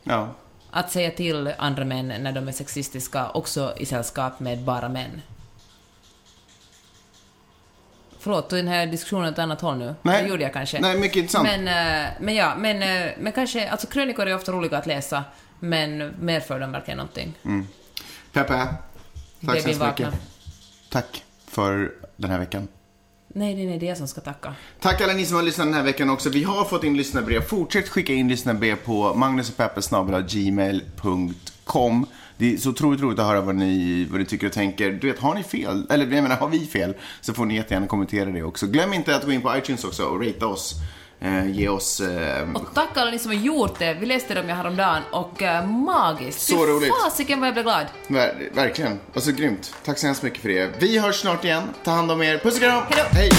Ja. Att säga till andra män när de är sexistiska, också i sällskap med bara män. Förlåt, den här diskussionen åt annat håll nu? Nej. Det gjorde jag kanske. Nej, mycket intressant. Men, eh, men ja, men, eh, men kanske, alltså krönikor är ofta roliga att läsa, men mer för dem verkligen någonting. Peppe, tack så hemskt mycket. Tack för den här veckan. Nej, nej, nej, det är jag som ska tacka. Tack alla ni som har lyssnat den här veckan också. Vi har fått in lyssnarbrev. Fortsätt skicka in lyssnarbrev på magnusochpeppesnabel.gmail.com. Det är så otroligt roligt att höra vad ni, vad ni tycker och tänker. Du vet, har ni fel, eller jag menar, har vi fel, så får ni jättegärna kommentera det också. Glöm inte att gå in på iTunes också och ratea oss. eh, ge oss... Eh, Och tack alla ni som har gjort det. Vi läste dem jag häromdagen och uh, magiskt. Så Fy roligt. Fasiken vad jag blev glad. ver verkligen. Alltså grymt. Tack så hemskt mycket för det. Vi hörs snart igen. Ta hand om er. Puss och kram. Hej.